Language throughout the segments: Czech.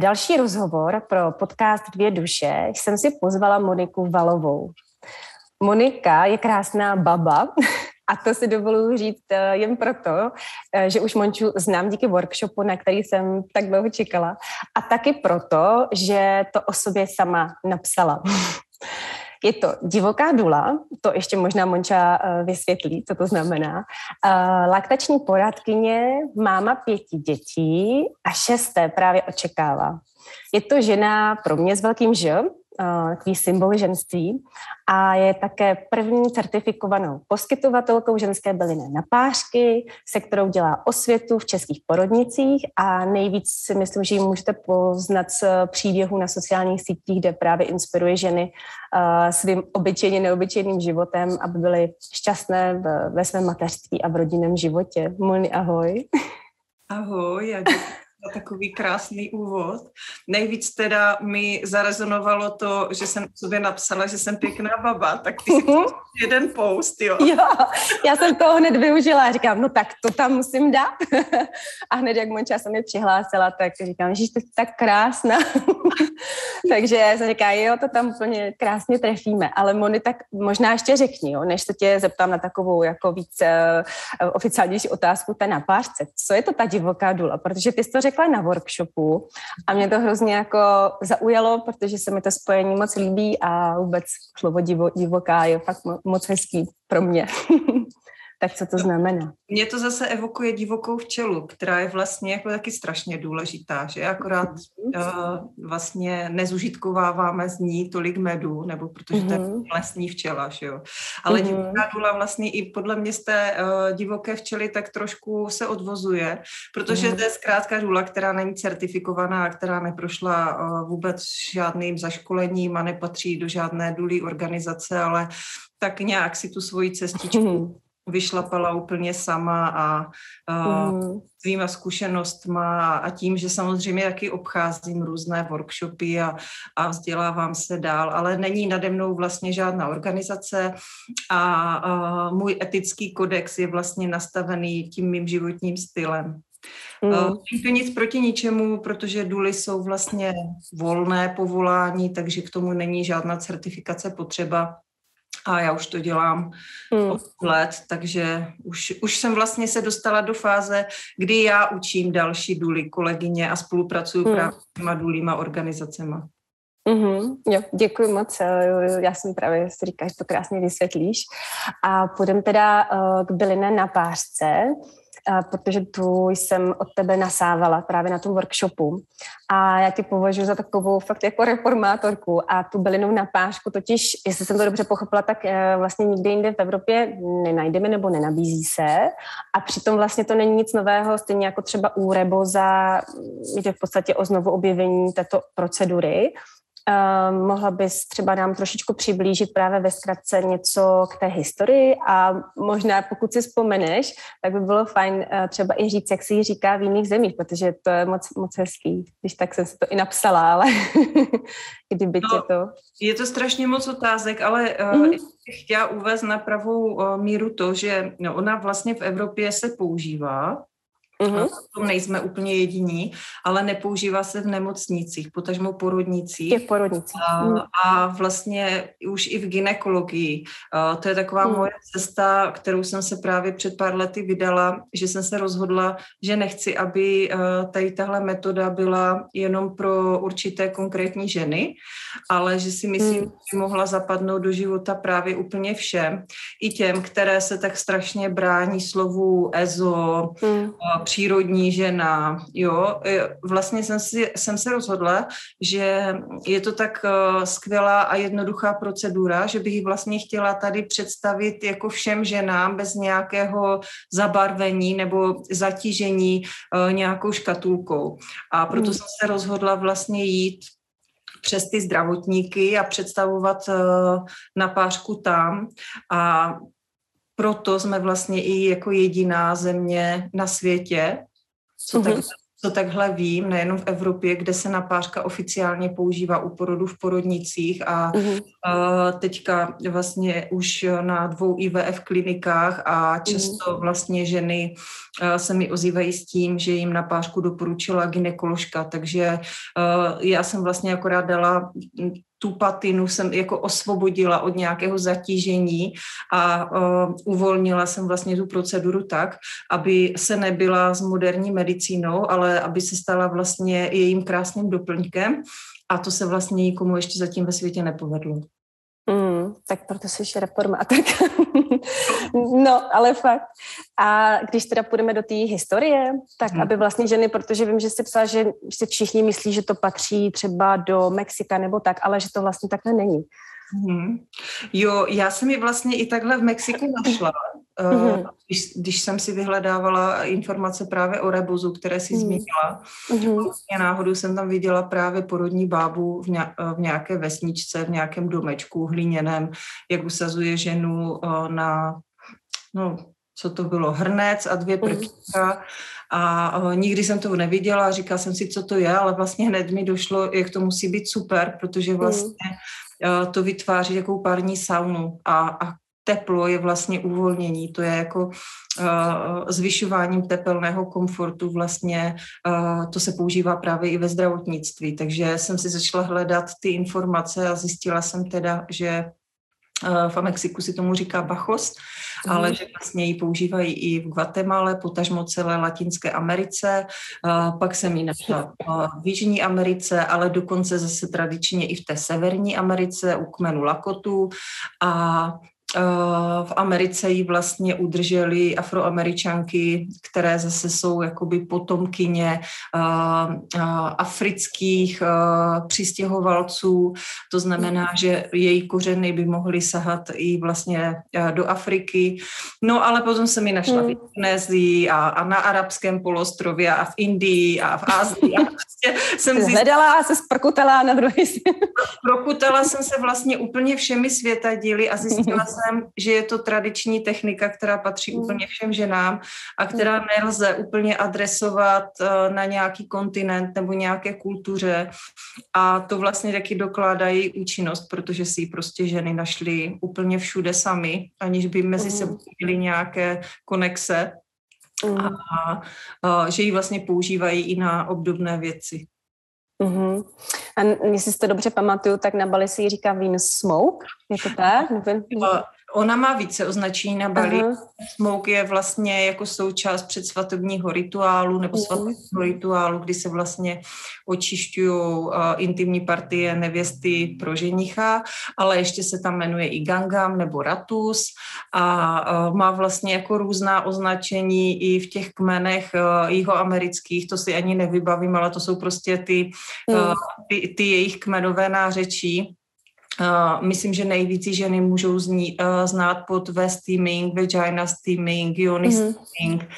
Další rozhovor pro podcast Dvě duše jsem si pozvala Moniku Valovou. Monika je krásná baba a to si dovoluji říct eh, jen proto, eh, že už Monču znám díky workshopu, na který jsem tak dlouho čekala a taky proto, že to o sobě sama napsala. Je to divoká dula, to ještě možná Monča eh, vysvětlí, co to znamená. Laktační poradkyně, máma pěti dětí a šesté právě očekává. Je to žena pro mě s velkým Ž, takový symbol ženství a je také první certifikovanou poskytovatelkou ženské bylinné napářky, se kterou dělá osvětu v českých porodnicích a nejvíc si myslím, že ji můžete poznat z příběhů na sociálních sítích, kde právě inspiruje ženy svým obyčejně neobyčejným životem, aby byly šťastné ve svém mateřství a v rodinném životě. Moni, ahoj. Ahoj, já děkuji za takový krásný úvod. Nejvíc teda mi zarezonovalo to, že jsem sobě napsala, že jsem pěkná baba, tak ty si uh-huh. jeden post, jo? Jo, já jsem to hned využila a říkám, no tak to tam musím dát. a hned jak Monča se mi přihlásila, tak říkám, že jsi tak krásná. Takže jsem říká, jo, to tam úplně krásně trefíme. Ale Moni, tak možná ještě řekni, jo, než se tě zeptám na takovou jako víc uh, oficiálnější otázku té napářce. Co je to ta divoká dula? Protože ty jsi to řekla na workshopu a mě to hrozně jako zaujalo, protože se mi to spojení moc líbí a vůbec slovo divo, divoká je fakt moc hezký pro mě. Tak co to znamená? Mně to zase evokuje divokou včelu, která je vlastně jako taky strašně důležitá, že akorát uh, vlastně nezužitkováváme z ní tolik medu, nebo protože to je mhm. lesní včela, že jo. Ale mm-hmm. divoká důla vlastně i podle mě z té uh, divoké včely tak trošku se odvozuje, protože mm-hmm. to je zkrátka důla, která není certifikovaná, která neprošla uh, vůbec žádným zaškolením a nepatří do žádné důlí organizace, ale tak nějak si tu svoji cestičku mm-hmm vyšlapala úplně sama a, svýma zkušenostma a tím, že samozřejmě taky obcházím různé workshopy a, a vzdělávám se dál, ale není nade mnou vlastně žádná organizace a, a můj etický kodex je vlastně nastavený tím mým životním stylem. Mm. to nic proti ničemu, protože duly jsou vlastně volné povolání, takže k tomu není žádná certifikace potřeba a já už to dělám hmm. let, takže už, už jsem vlastně se dostala do fáze, kdy já učím další důly kolegyně a spolupracuju hmm. právě s těma důlíma organizacema. Mm-hmm, jo, děkuji moc. Já jsem právě si říkala, že to krásně vysvětlíš. A půjdeme teda uh, k bylinné napářce protože tu jsem od tebe nasávala právě na tom workshopu. A já ti považuji za takovou fakt jako reformátorku a tu bylinou na pášku totiž, jestli jsem to dobře pochopila, tak eh, vlastně nikde jinde v Evropě nenajdeme nebo nenabízí se. A přitom vlastně to není nic nového, stejně jako třeba u Reboza, jde v podstatě o znovu objevení této procedury. Uh, mohla bys třeba nám trošičku přiblížit právě ve zkratce něco k té historii a možná pokud si vzpomeneš, tak by bylo fajn uh, třeba i říct, jak si ji říká v jiných zemích, protože to je moc, moc hezký. Když tak jsem si to i napsala, ale kdyby no, tě to... Je to strašně moc otázek, ale uh, mm. chtěla uvést na pravou uh, míru to, že no, ona vlastně v Evropě se používá, Uh-huh. V tom nejsme úplně jediní, ale nepoužívá se v nemocnicích, potažmo porodnicích. Je v porodnicích. A, mhm. a vlastně už i v ginekologii. A to je taková uh-huh. moje cesta, kterou jsem se právě před pár lety vydala, že jsem se rozhodla, že nechci, aby tady tahle metoda byla jenom pro určité konkrétní ženy, ale že si myslím, uh-huh. že mohla zapadnout do života právě úplně všem. I těm, které se tak strašně brání slovu EZO, uh-huh přírodní žena, jo. Vlastně jsem, si, jsem se rozhodla, že je to tak uh, skvělá a jednoduchá procedura, že bych ji vlastně chtěla tady představit jako všem ženám bez nějakého zabarvení nebo zatížení uh, nějakou škatulkou. A proto hmm. jsem se rozhodla vlastně jít přes ty zdravotníky a představovat uh, napářku tam. A proto jsme vlastně i jako jediná země na světě, co mm-hmm. tak co takhle vím, nejenom v Evropě, kde se napářka oficiálně používá u porodu v porodnicích a mm-hmm. uh, teďka vlastně už na dvou IVF klinikách a často mm-hmm. vlastně ženy se mi ozývají s tím, že jim napářku doporučila ginekoložka, takže já jsem vlastně akorát dala tu patinu jsem jako osvobodila od nějakého zatížení a uh, uvolnila jsem vlastně tu proceduru tak, aby se nebyla s moderní medicínou, ale aby se stala vlastně jejím krásným doplňkem a to se vlastně nikomu ještě zatím ve světě nepovedlo. Tak proto jsi reformátorka. no, ale fakt. A když teda půjdeme do té historie, tak hmm. aby vlastně ženy, protože vím, že jsi psala, že si všichni myslí, že to patří třeba do Mexika nebo tak, ale že to vlastně takhle není. Hmm. Jo, já jsem ji vlastně i takhle v Mexiku našla, mm-hmm. když, když jsem si vyhledávala informace právě o rebuzu, které si mm-hmm. zmínila. Mm-hmm. Vlastně náhodou jsem tam viděla právě porodní bábu v, nějaké vesničce, v nějakém domečku hlíněném, jak usazuje ženu eh, na, no, co to bylo, hrnec a dvě mhm. prkýtka. A nikdy jsem to neviděla, říkala jsem si, co to je, ale vlastně hned mi došlo, jak to musí být super, protože mhm. vlastně mm. to vytváří takovou pární saunu a, a teplo je vlastně uvolnění, to je jako uh, zvyšováním tepelného komfortu vlastně, uh, to se používá právě i ve zdravotnictví, takže jsem si začala hledat ty informace a zjistila jsem teda, že v Mexiku si tomu říká bachos, mm. ale že vlastně ji používají i v Guatemala, potažmo celé Latinské Americe, pak jsem ji našla v Jižní Americe, ale dokonce zase tradičně i v té Severní Americe u kmenu Lakotu. A Eh, v Americe ji vlastně udrželi afroameričanky, které zase jsou jakoby potomkyně uh, uh, afrických přistěhovalců. To znamená, že její kořeny by mohly sahat i vlastně do Afriky. No ale potom se mi našla hmm. v Indonésii a, a na arabském polostrově a v Indii a v Ázii. A prostě jsem Hledala a se sprokutala na druhý Prokutala jsem se vlastně úplně všemi světa díly a zjistila jsem, jsem, že je to tradiční technika, která patří mm. úplně všem ženám a která mm. nelze úplně adresovat uh, na nějaký kontinent nebo nějaké kultuře. A to vlastně taky dokládá její účinnost, protože si ji prostě ženy našly úplně všude sami, aniž by mezi mm. sebou měly nějaké konexe. Mm. A, a že ji vlastně používají i na obdobné věci. Mm-hmm. A jestli si to dobře pamatuju, tak na Bali ji říká Venus Smoke, je to tak? Nebo... Ona má více označení na Bali. Uh-huh. Smoke je vlastně jako součást předsvatobního rituálu nebo uh-huh. svatobního rituálu, kdy se vlastně očišťují uh, intimní partie nevěsty pro ženicha, ale ještě se tam jmenuje i Gangam nebo Ratus a uh, má vlastně jako různá označení i v těch kmenech uh, jihoamerických, to si ani nevybavím, ale to jsou prostě ty, uh, ty, ty jejich kmenové nářečí Uh, myslím, že nejvíc ženy můžou zní, uh, znát pod V steaming, vagina steaming, yoni mm-hmm. steaming,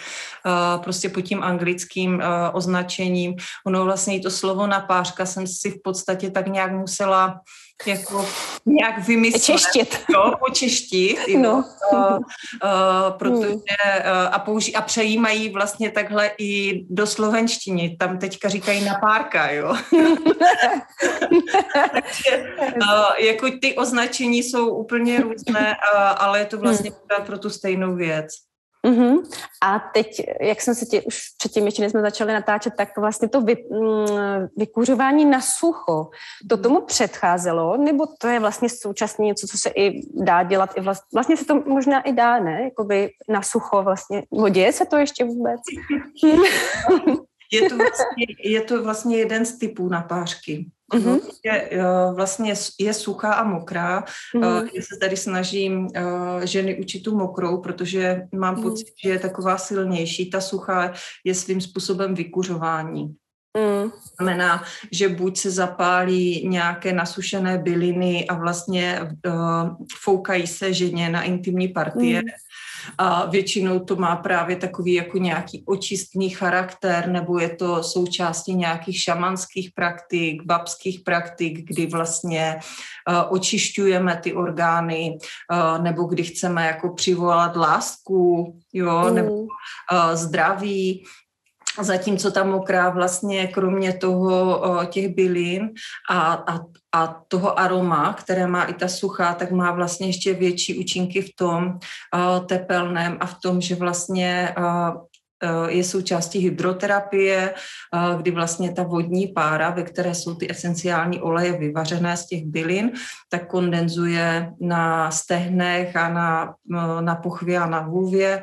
prostě pod tím anglickým uh, označením. Ono vlastně to slovo napářka jsem si v podstatě tak nějak musela jako nějak vymyslet. Češtit. Jo, počeštit. Jo, no. uh, uh, protože, uh, a, použi- a přejímají vlastně takhle i do slovenštiny. Tam teďka říkají na párka, jo. Takže uh, jako ty označení jsou úplně různé, uh, ale je to vlastně hmm. pro tu stejnou věc. Uh-huh. A teď, jak jsem se tě už předtím, ještě než jsme začali natáčet, tak vlastně to vy, mm, vykuřování na sucho, to tomu předcházelo, nebo to je vlastně současně něco, co se i dá dělat, i vlastně, vlastně se to možná i dá, ne? Jakoby na sucho vlastně, nebo děje se to ještě vůbec? je, to vlastně, je to vlastně jeden z typů napářky. Mm-hmm. Je, vlastně je suchá a mokrá. Mm-hmm. Já se tady snažím ženy učit tu mokrou, protože mám mm-hmm. pocit, že je taková silnější. Ta suchá je svým způsobem vykuřování. Mm. Znamená, že buď se zapálí nějaké nasušené byliny a vlastně uh, foukají se ženě na intimní partie, mm a většinou to má právě takový jako nějaký očistný charakter, nebo je to součástí nějakých šamanských praktik, babských praktik, kdy vlastně uh, očišťujeme ty orgány, uh, nebo kdy chceme jako přivolat lásku, jo, mm. nebo uh, zdraví, Zatímco ta mokrá vlastně kromě toho těch bylin a, a, a toho aroma, které má i ta suchá, tak má vlastně ještě větší účinky v tom tepelném a v tom, že vlastně je součástí hydroterapie, eh, kdy vlastně ta vodní pára, ve které jsou ty esenciální oleje vyvařené z těch bylin, tak kondenzuje na stehnech a na, eh, na pochvě a na hůvě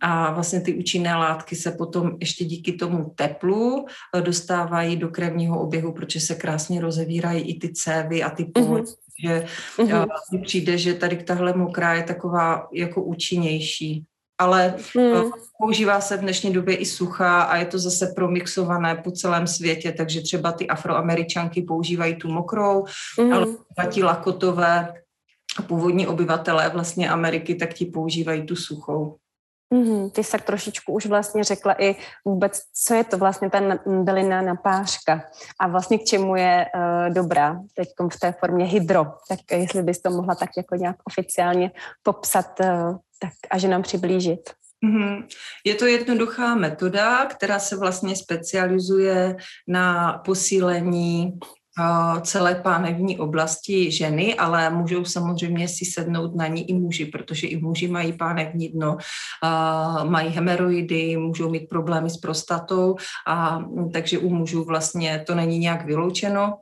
a vlastně ty účinné látky se potom ještě díky tomu teplu dostávají do krevního oběhu, protože se krásně rozevírají i ty cévy a ty půl. Mm-hmm. Že mm-hmm. přijde, že tady tahle mokrá je taková jako účinnější ale hmm. používá se v dnešní době i suchá a je to zase promixované po celém světě, takže třeba ty afroameričanky používají tu mokrou, hmm. ale ti lakotové původní obyvatelé vlastně Ameriky, tak ti používají tu suchou. Mm-hmm, ty jsi tak trošičku už vlastně řekla i vůbec, co je to vlastně ta bylina napářka a vlastně k čemu je uh, dobrá teď v té formě hydro. Tak jestli bys to mohla tak jako nějak oficiálně popsat uh, tak a že nám přiblížit. Mm-hmm. Je to jednoduchá metoda, která se vlastně specializuje na posílení celé pánevní oblasti ženy, ale můžou samozřejmě si sednout na ní i muži, protože i muži mají pánevní dno, mají hemeroidy, můžou mít problémy s prostatou, a, takže u mužů vlastně to není nějak vyloučeno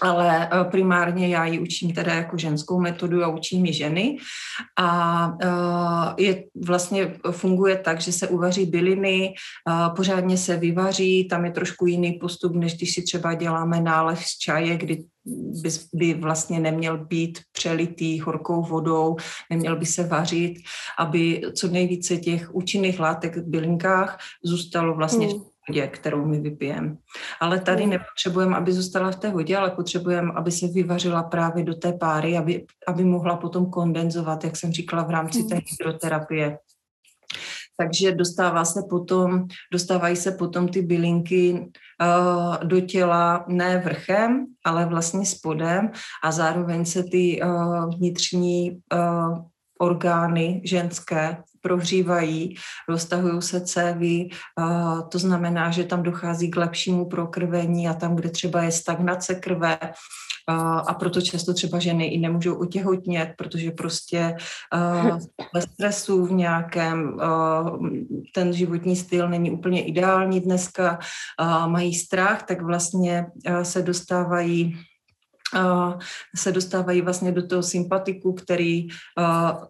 ale eh, primárně já ji učím teda jako ženskou metodu a učím ji ženy. A eh, je, vlastně funguje tak, že se uvaří byliny, eh, pořádně se vyvaří, tam je trošku jiný postup, než když si třeba děláme nálev z čaje, kdy by, by vlastně neměl být přelitý horkou vodou, neměl by se vařit, aby co nejvíce těch účinných látek v bylinkách zůstalo vlastně hmm vodě, kterou my vypijeme. Ale tady nepotřebujeme, aby zůstala v té vodě, ale potřebujeme, aby se vyvařila právě do té páry, aby, aby mohla potom kondenzovat, jak jsem říkala, v rámci té hmm. hydroterapie. Takže dostává se potom, dostávají se potom ty bylinky uh, do těla ne vrchem, ale vlastně spodem a zároveň se ty uh, vnitřní uh, orgány ženské prohřívají, roztahují se cévy, to znamená, že tam dochází k lepšímu prokrvení a tam, kde třeba je stagnace krve, a proto často třeba ženy i nemůžou otěhotnět, protože prostě ve stresu v nějakém ten životní styl není úplně ideální dneska, mají strach, tak vlastně se dostávají se dostávají vlastně do toho sympatiku, který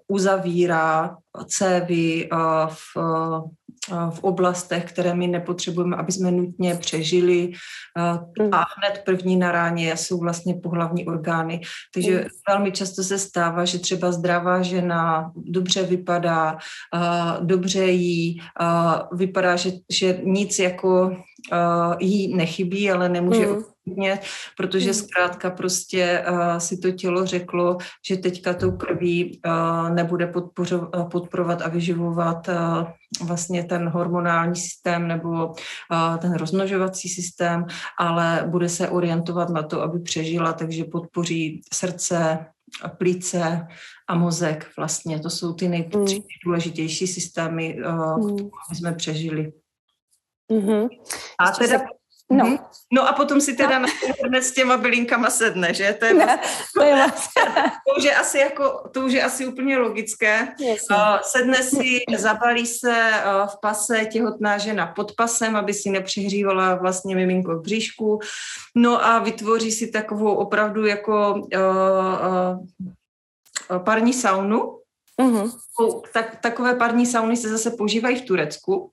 uzavírá cévy v, v oblastech, které my nepotřebujeme, aby jsme nutně přežili. Mm. A hned první na ráně jsou vlastně pohlavní orgány. Takže mm. velmi často se stává, že třeba zdravá žena dobře vypadá, dobře jí, vypadá, že, že nic jako jí nechybí, ale nemůže mm hodně, protože hmm. zkrátka prostě uh, si to tělo řeklo, že teďka tou krví uh, nebude podpořo, uh, podporovat a vyživovat uh, vlastně ten hormonální systém nebo uh, ten rozmnožovací systém, ale bude se orientovat na to, aby přežila, takže podpoří srdce, plíce a mozek vlastně. To jsou ty nejdůležitější hmm. systémy, uh, hmm. aby jsme přežili. Mm-hmm. A teda No. Mm-hmm. no a potom si teda no. na internet s těma bylinkama sedne, že? To je, vlastně, to, je vlastně. to, už je asi jako, to už je asi úplně logické. Uh, sedne si, zabalí se uh, v pase těhotná žena pod pasem, aby si nepřihřívala vlastně miminko v bříšku. No a vytvoří si takovou opravdu jako uh, uh, parní saunu. Mm-hmm. Tak, takové parní sauny se zase používají v Turecku.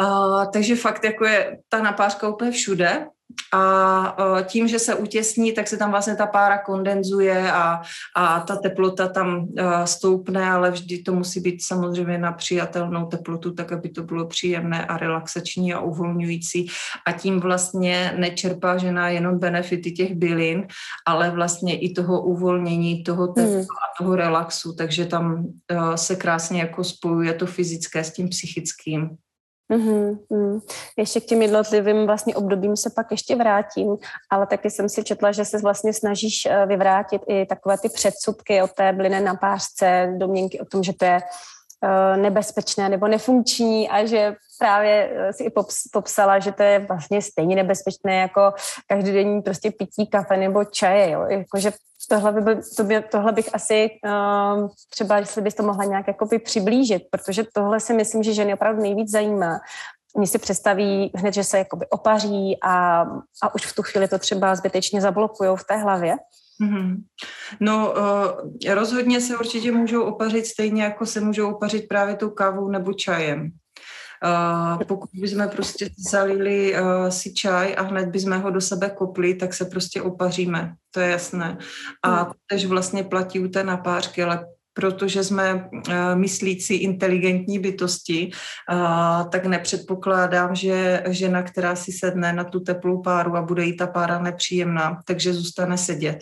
Uh, takže fakt jako je ta napářka úplně všude a uh, tím, že se utěsní, tak se tam vlastně ta pára kondenzuje a, a ta teplota tam uh, stoupne, ale vždy to musí být samozřejmě na přijatelnou teplotu, tak aby to bylo příjemné a relaxační a uvolňující a tím vlastně nečerpá žena jenom benefity těch bylin, ale vlastně i toho uvolnění, toho tepla hmm. a toho relaxu, takže tam uh, se krásně jako spojuje to fyzické s tím psychickým. Mm-hmm, mm. Ještě k těm jednotlivým vlastně obdobím se pak ještě vrátím, ale taky jsem si četla, že se vlastně snažíš eh, vyvrátit i takové ty předsudky o té bline na pářce, domněnky o tom, že to je nebezpečné nebo nefunkční a že právě eh, si i pops, popsala, že to je vlastně stejně nebezpečné jako každodenní prostě pití kafe nebo čaje, jo? Jakože tohle, by byl, to by, tohle bych asi uh, třeba, jestli bys to mohla nějak jakoby přiblížit, protože tohle si myslím, že ženy opravdu nejvíc zajímá. Oni si představí hned, že se jakoby opaří a, a už v tu chvíli to třeba zbytečně zablokují v té hlavě. Mm-hmm. No, uh, rozhodně se určitě můžou opařit stejně, jako se můžou opařit právě tou kávou nebo čajem. Uh, pokud bychom prostě zalili uh, si čaj a hned bychom ho do sebe kopli, tak se prostě opaříme, to je jasné. A hmm. tež vlastně platí u té napářky, ale protože jsme uh, myslící inteligentní bytosti, uh, tak nepředpokládám, že žena, která si sedne na tu teplou páru a bude jí ta pára nepříjemná, takže zůstane sedět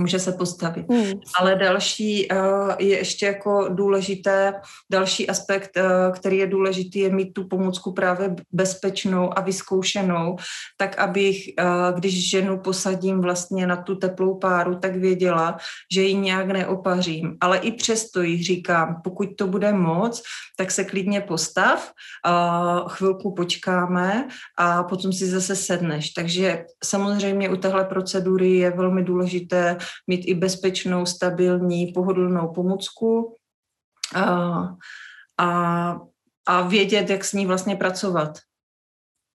může se postavit. Hmm. Ale další uh, je ještě jako důležité, další aspekt, uh, který je důležitý, je mít tu pomůcku právě bezpečnou a vyzkoušenou, tak abych, uh, když ženu posadím vlastně na tu teplou páru, tak věděla, že ji nějak neopařím. Ale i přesto jí říkám, pokud to bude moc, tak se klidně postav, chvilku počkáme a potom si zase sedneš. Takže samozřejmě u téhle procedury je velmi důležité mít i bezpečnou, stabilní, pohodlnou pomůcku a, a, a vědět, jak s ní vlastně pracovat.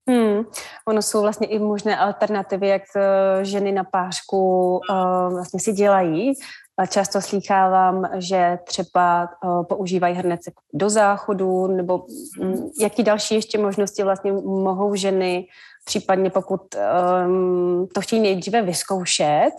Hmm. Ono jsou vlastně i možné alternativy, jak uh, ženy na pářku uh, vlastně si dělají. Často slýchávám, že třeba uh, používají hrnec do záchodu, nebo um, jaký další ještě možnosti vlastně mohou ženy, případně pokud um, to chtějí nejdříve vyzkoušet,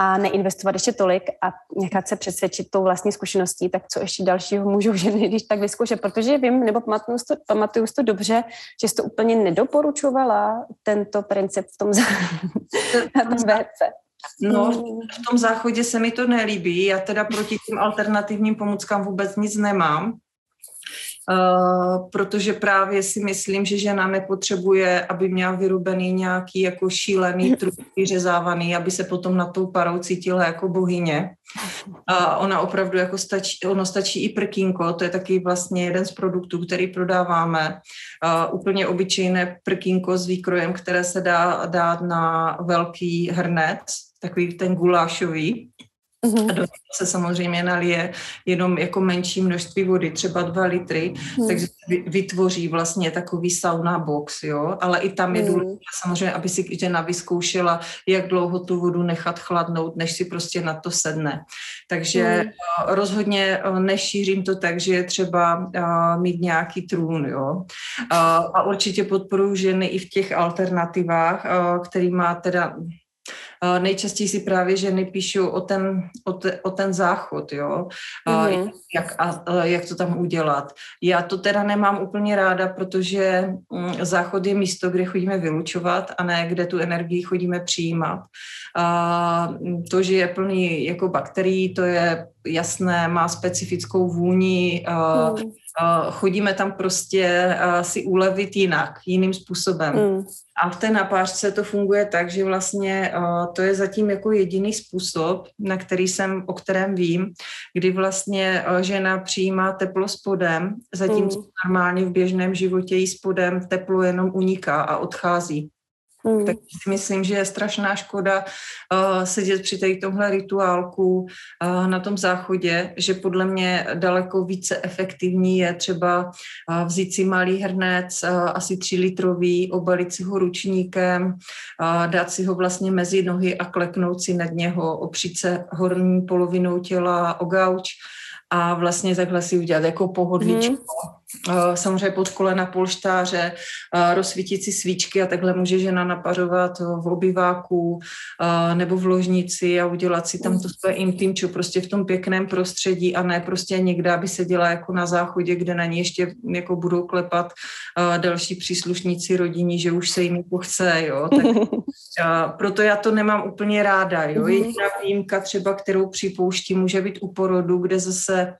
a neinvestovat ještě tolik a nechat se přesvědčit tou vlastní zkušeností, tak co ještě dalšího můžou ženy, když tak vyzkoušet, protože vím, nebo pamatuju to, pamatuju to dobře, že jsi to úplně nedoporučovala, tento princip v tom, na tom VC. No, v tom záchodě se mi to nelíbí. Já teda proti tím alternativním pomůckám vůbec nic nemám. Uh, protože právě si myslím, že žena nepotřebuje, aby měla vyrobený nějaký jako šílený trup vyřezávaný, aby se potom na tou parou cítila jako bohyně. A ona opravdu jako stačí, ono stačí i prkínko, to je taky vlastně jeden z produktů, který prodáváme. Uh, úplně obyčejné prkínko s výkrojem, které se dá dát na velký hrnec, takový ten gulášový. Mm-hmm. A do se samozřejmě nalije jenom jako menší množství vody, třeba dva litry, mm. takže vytvoří vlastně takový sauna box, jo, ale i tam je mm. důležité samozřejmě, aby si žena vyzkoušela, jak dlouho tu vodu nechat chladnout, než si prostě na to sedne. Takže mm. rozhodně eh, nešířím to tak, že je třeba uh, mít nějaký trůn, jo. A určitě podporuji ženy i v těch alternativách, který má teda Nejčastěji si právě ženy píšou o ten, o, te, o ten záchod, jo, mm-hmm. jak, a, jak to tam udělat. Já to teda nemám úplně ráda, protože mm, záchod je místo, kde chodíme vylučovat a ne kde tu energii chodíme přijímat. A to, že je plný jako bakterií, to je jasné, má specifickou vůni, mm. chodíme tam prostě si ulevit jinak, jiným způsobem. Mm. A v té napářce to funguje tak, že vlastně to je zatím jako jediný způsob, na který jsem, o kterém vím, kdy vlastně žena přijímá teplo spodem, zatímco mm. normálně v běžném životě jí spodem teplo jenom uniká a odchází. Mm. Tak si myslím, že je strašná škoda uh, sedět při tady tomhle rituálku uh, na tom záchodě, že podle mě daleko více efektivní je třeba uh, vzít si malý hrnec, uh, asi tři litrový, obalit si ho ručníkem, uh, dát si ho vlastně mezi nohy a kleknout si nad něho, opřít se horní polovinou těla o gauč a vlastně takhle si udělat jako pohodlíčko. Mm. Samozřejmě pod kolena polštáře, rozsvítit si svíčky a takhle může žena napařovat v obyváku nebo v ložnici a udělat si tam to své intimčo prostě v tom pěkném prostředí a ne prostě někde, aby se dělá jako na záchodě, kde na ní ještě jako budou klepat další příslušníci rodiní, že už se jim jako chce, jo. Tak, proto já to nemám úplně ráda, jo. Mhm. Jediná výjimka třeba, kterou připouštím, může být u porodu, kde zase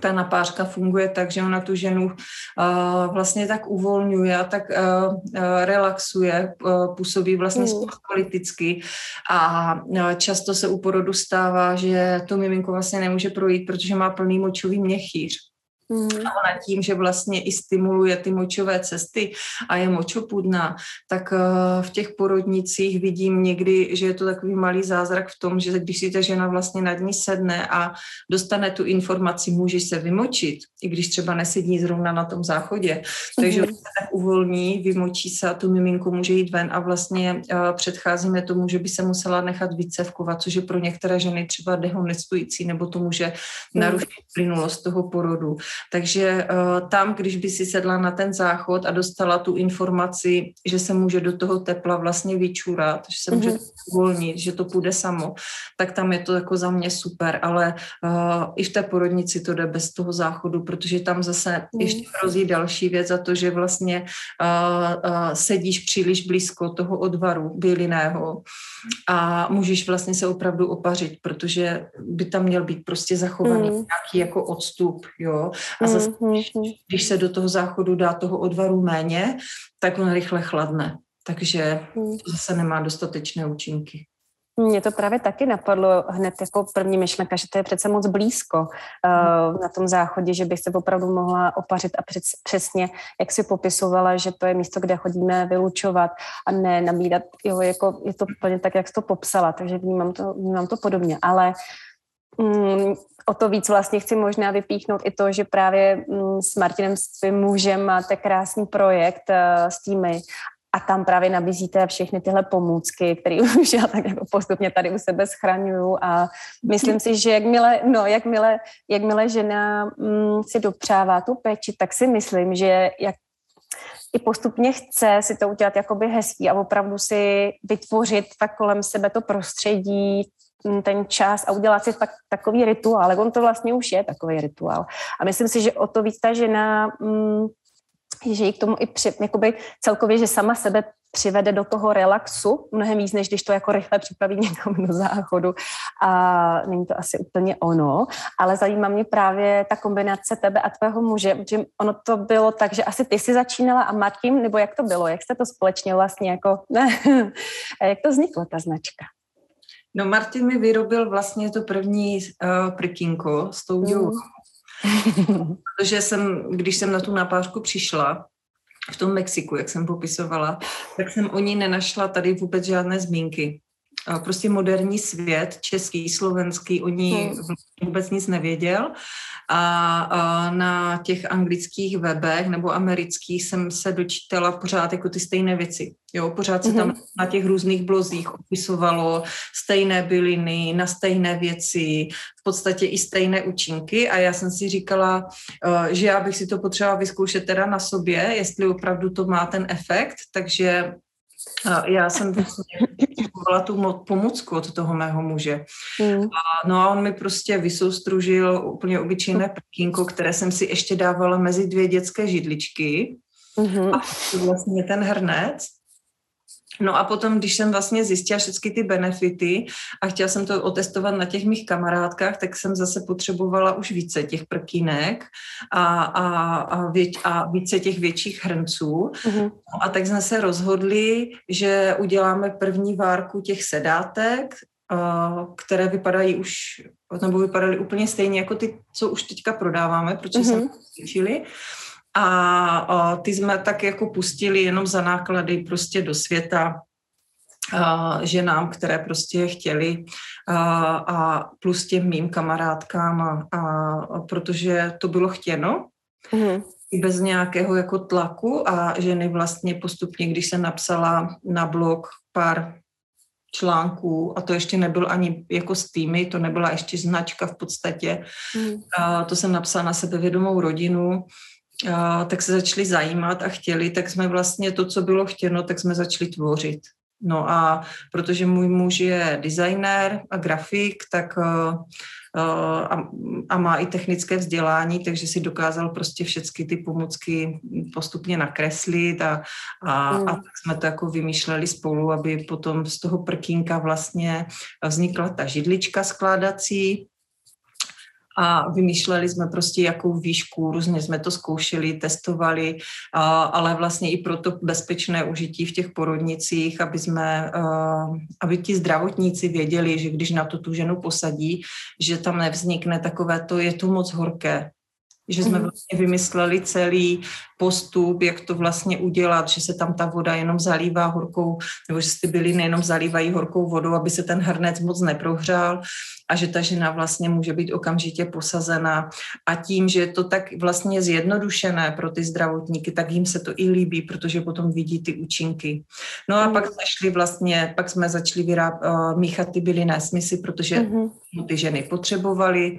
ta napářka funguje tak, že ona tu ženu uh, vlastně tak uvolňuje a tak uh, relaxuje, uh, působí vlastně mm. politicky a uh, často se u porodu stává, že to miminko vlastně nemůže projít, protože má plný močový měchýř. Mm. A ona tím, že vlastně i stimuluje ty močové cesty a je močopudná, tak uh, v těch porodnicích vidím někdy, že je to takový malý zázrak v tom, že když si ta žena vlastně nad ní sedne a dostane tu informaci, můžeš se vymočit, i když třeba nesedí zrovna na tom záchodě, takže mm. se tak uvolní, vymočí se a tu miminku může jít ven a vlastně uh, předcházíme tomu, že by se musela nechat vycevkovat, což je pro některé ženy třeba dehonestující, nebo to může mm. narušit plynulost toho porodu. Takže uh, tam, když by si sedla na ten záchod a dostala tu informaci, že se může do toho tepla vlastně vyčurat, že se může mm-hmm. uvolnit, že to půjde samo, tak tam je to jako za mě super, ale uh, i v té porodnici to jde bez toho záchodu, protože tam zase mm. ještě hrozí další věc za to, že vlastně uh, uh, sedíš příliš blízko toho odvaru byliného a můžeš vlastně se opravdu opařit, protože by tam měl být prostě zachovaný mm. nějaký jako odstup, jo. A zase, mm. když, když se do toho záchodu dá toho odvaru méně, tak on rychle chladne. Takže mm. to zase nemá dostatečné účinky. Mně to právě taky napadlo hned jako první myšlenka, že to je přece moc blízko uh, na tom záchodě, že bych se opravdu mohla opařit a přes, přesně, jak si popisovala, že to je místo, kde chodíme vylučovat a ne nabídat, jo, jako je to úplně tak, jak jsi to popsala, takže vnímám to, vnímám to podobně, ale mm, o to víc vlastně chci možná vypíchnout i to, že právě mm, s Martinem, svým mužem máte krásný projekt uh, s týmy. A tam právě nabízíte všechny tyhle pomůcky, které už já tak jako postupně tady u sebe schraňuju. A myslím si, že jakmile, no, jakmile, jakmile žena mm, si dopřává tu péči, tak si myslím, že jak i postupně chce si to udělat jakoby hezký a opravdu si vytvořit tak kolem sebe to prostředí, ten čas a udělat si tak, takový rituál. Ale on to vlastně už je takový rituál. A myslím si, že o to víc ta žena mm, že ji k tomu i při, jakoby celkově, že sama sebe přivede do toho relaxu mnohem víc, než když to jako rychle připraví někam do záchodu a není to asi úplně ono, ale zajímá mě právě ta kombinace tebe a tvého muže, že ono to bylo tak, že asi ty si začínala a Martin, nebo jak to bylo, jak jste to společně vlastně jako, jak to vzniklo ta značka? No Martin mi vyrobil vlastně to první uh, prkínko s tou mm. Protože jsem, když jsem na tu napářku přišla, v tom Mexiku, jak jsem popisovala, tak jsem o ní nenašla tady vůbec žádné zmínky. Prostě moderní svět, český, slovenský, o ní hmm. vůbec nic nevěděl. A, na těch anglických webech nebo amerických jsem se dočítala pořád jako ty stejné věci. Jo, pořád se tam mm-hmm. na těch různých blozích opisovalo stejné byliny, na stejné věci, v podstatě i stejné účinky a já jsem si říkala, uh, že já bych si to potřebovala vyzkoušet teda na sobě, jestli opravdu to má ten efekt, takže já jsem potřebovala tu pomůcku od toho mého muže. Mm. A, no a on mi prostě vysoustružil úplně obyčejné prkínko, které jsem si ještě dávala mezi dvě dětské židličky. Mm-hmm. A vlastně ten hrnec. No a potom, když jsem vlastně zjistila všechny ty benefity a chtěla jsem to otestovat na těch mých kamarádkách, tak jsem zase potřebovala už více těch prkínek a, a, a, věč, a více těch větších hrnců. Mm-hmm. No a tak jsme se rozhodli, že uděláme první várku těch sedátek, které vypadají už, nebo vypadaly úplně stejně jako ty, co už teďka prodáváme, protože mm-hmm. jsme cvičili a, ty jsme tak jako pustili jenom za náklady prostě do světa ženám, které prostě chtěli a, a plus těm mým kamarádkám a, a, a protože to bylo chtěno. Mm-hmm bez nějakého jako tlaku a ženy vlastně postupně, když jsem napsala na blog pár článků a to ještě nebyl ani jako s týmy, to nebyla ještě značka v podstatě. Mm. A to jsem napsala na sebevědomou rodinu a, tak se začali zajímat a chtěli, tak jsme vlastně to, co bylo chtěno, tak jsme začali tvořit. No a protože můj muž je designér a grafik, tak uh, a, a má i technické vzdělání, takže si dokázal prostě všechny ty pomůcky postupně nakreslit a, a, mm. a tak jsme to jako vymýšleli spolu, aby potom z toho prkínka vlastně vznikla ta židlička skládací, a vymýšleli jsme prostě jakou výšku, různě jsme to zkoušeli, testovali, ale vlastně i pro to bezpečné užití v těch porodnicích, aby jsme, aby ti zdravotníci věděli, že když na to tu ženu posadí, že tam nevznikne takové to, je to moc horké, že jsme mhm. vlastně vymysleli celý postup, jak to vlastně udělat, že se tam ta voda jenom zalívá horkou, nebo že ty byliny jenom zalívají horkou vodou, aby se ten hrnec moc neprohřál a že ta žena vlastně může být okamžitě posazena a tím, že je to tak vlastně zjednodušené pro ty zdravotníky, tak jim se to i líbí, protože potom vidí ty účinky. No a pak jsme šli vlastně, pak jsme začali vyráb, uh, míchat ty bylinné smysly, protože mm-hmm. ty ženy potřebovaly.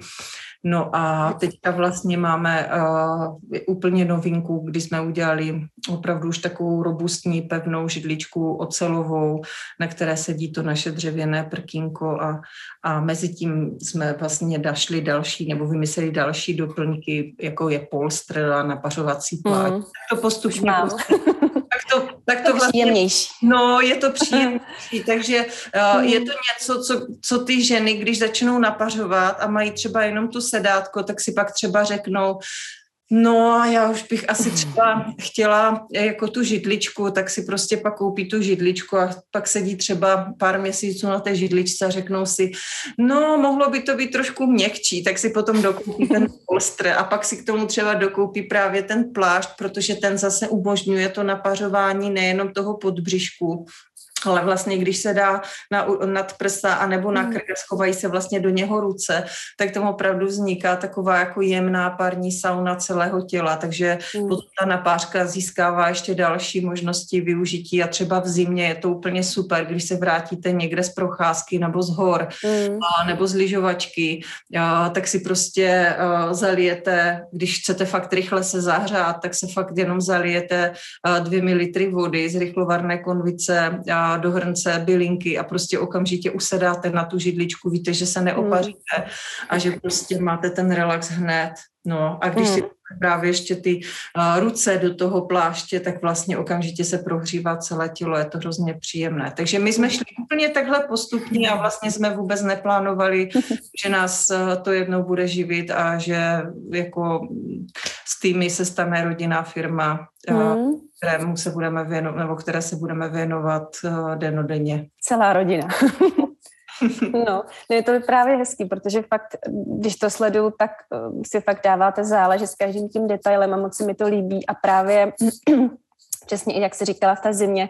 No a teďka vlastně máme uh, úplně novinku, kdy jsme udělali opravdu už takovou robustní, pevnou židličku ocelovou, na které sedí to naše dřevěné prkínko a, a mezi tím jsme vlastně dašli další, nebo vymysleli další doplňky, jako je polstr a napařovací pláť. Mm. To postupně tak to vlastně, příjemnější. No, je to příjemnější, takže uh, je to něco, co, co ty ženy, když začnou napařovat a mají třeba jenom tu sedátko, tak si pak třeba řeknou, No a já už bych asi třeba chtěla jako tu židličku, tak si prostě pak koupí tu židličku a pak sedí třeba pár měsíců na té židličce a řeknou si, no mohlo by to být trošku měkčí, tak si potom dokoupí ten polstr a pak si k tomu třeba dokoupí právě ten plášť, protože ten zase umožňuje to napařování nejenom toho podbřišku, ale vlastně když se dá na, nad prsa a nebo na hmm. krk, schovají se vlastně do něho ruce, tak tam opravdu vzniká taková jako jemná parní sauna celého těla, takže mm. potom ta napářka získává ještě další možnosti využití a třeba v zimě je to úplně super, když se vrátíte někde z procházky nebo z hor mm. a, nebo z lyžovačky, a, tak si prostě a, zalijete, když chcete fakt rychle se zahřát, tak se fakt jenom zalijete a, dvě mililitry vody z rychlovarné konvice a do hrnce bylinky a prostě okamžitě usedáte na tu židličku, víte, že se neopaříte a že prostě máte ten relax hned. No a když si právě ještě ty uh, ruce do toho pláště, tak vlastně okamžitě se prohřívá celé tělo, je to hrozně příjemné. Takže my jsme šli úplně takhle postupně a vlastně jsme vůbec neplánovali, že nás uh, to jednou bude živit a že jako s týmy se stane rodinná firma, uh, mm. kterému se budeme věnovat, nebo které se budeme věnovat uh, denodenně. Celá rodina. No, je to právě hezký, protože fakt, když to sleduju, tak uh, si fakt dáváte záležet s každým tím detailem a moc se mi to líbí a právě přesně i jak jsi říkala v té zimě,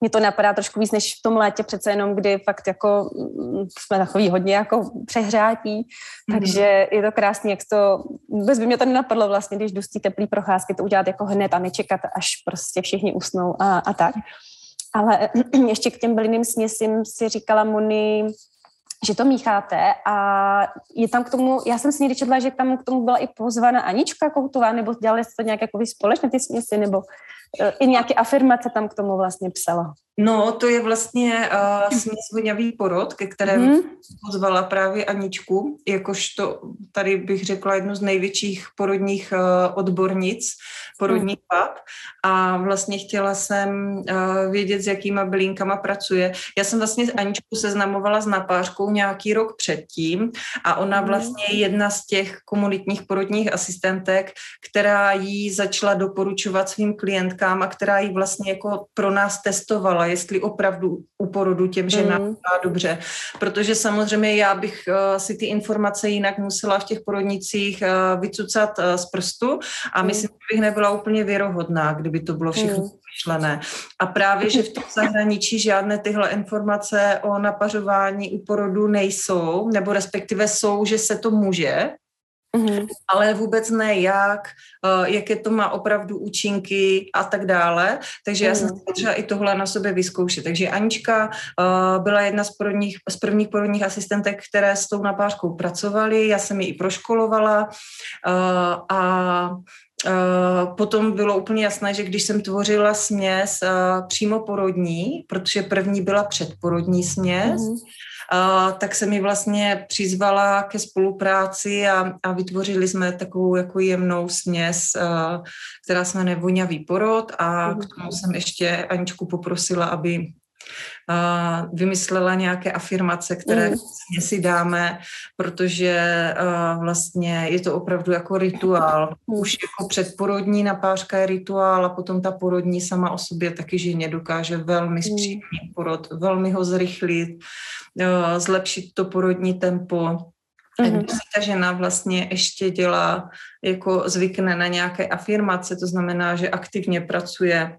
mě to napadá trošku víc než v tom létě přece jenom, kdy fakt jako mm, jsme takový hodně jako přehrátí, mm-hmm. takže je to krásný, jak to, vůbec by mě to nenapadlo vlastně, když jdu z teplý procházky, to udělat jako hned a nečekat, až prostě všichni usnou a, a tak. Ale ještě k těm bylinným směsím si říkala Moni, že to mícháte a je tam k tomu, já jsem si někdy četla, že tam k tomu byla i pozvána Anička Koutová, nebo dělali jste to nějak jako společně ty směsi, nebo eh, i nějaké afirmace tam k tomu vlastně psala. No, to je vlastně uh, směs voňavý porod, ke kterému mm. pozvala právě Aničku, jakožto tady bych řekla jednu z největších porodních uh, odbornic, porodní mm. pap a vlastně chtěla jsem uh, vědět, s jakýma bylinkama pracuje. Já jsem vlastně Aničku seznamovala s napářkou nějaký rok předtím a ona mm. vlastně je jedna z těch komunitních porodních asistentek, která jí začala doporučovat svým klientkám a která jí vlastně jako pro nás testovala jestli opravdu u porodu těm ženám mm. dobře. Protože samozřejmě já bych uh, si ty informace jinak musela v těch porodnicích uh, vycucat uh, z prstu a mm. myslím, že bych nebyla úplně věrohodná, kdyby to bylo všechno mm. myšlené. A právě, že v tom zahraničí žádné tyhle informace o napařování u porodu nejsou, nebo respektive jsou, že se to může, Mm-hmm. ale vůbec ne jak, uh, jaké to má opravdu účinky a tak dále. Takže mm-hmm. já jsem mm-hmm. třeba i tohle na sobě vyzkoušet. Takže Anička uh, byla jedna z, porodních, z prvních porodních asistentek, které s tou napářkou pracovaly. Já jsem ji i proškolovala uh, a potom bylo úplně jasné, že když jsem tvořila směs uh, přímo porodní, protože první byla předporodní směs, mm-hmm tak se mi vlastně přizvala ke spolupráci a, a vytvořili jsme takovou jako jemnou směs, která se jmenuje Voňavý porod a k tomu jsem ještě Aničku poprosila, aby uh, vymyslela nějaké afirmace, které mm. si dáme, protože uh, vlastně je to opravdu jako rituál. Už jako předporodní napářka je rituál a potom ta porodní sama o sobě taky ženě dokáže velmi mm. zpříjemnit porod, velmi ho zrychlit, uh, zlepšit to porodní tempo Mm-hmm. Když ta žena vlastně ještě dělá, jako zvykne na nějaké afirmace, to znamená, že aktivně pracuje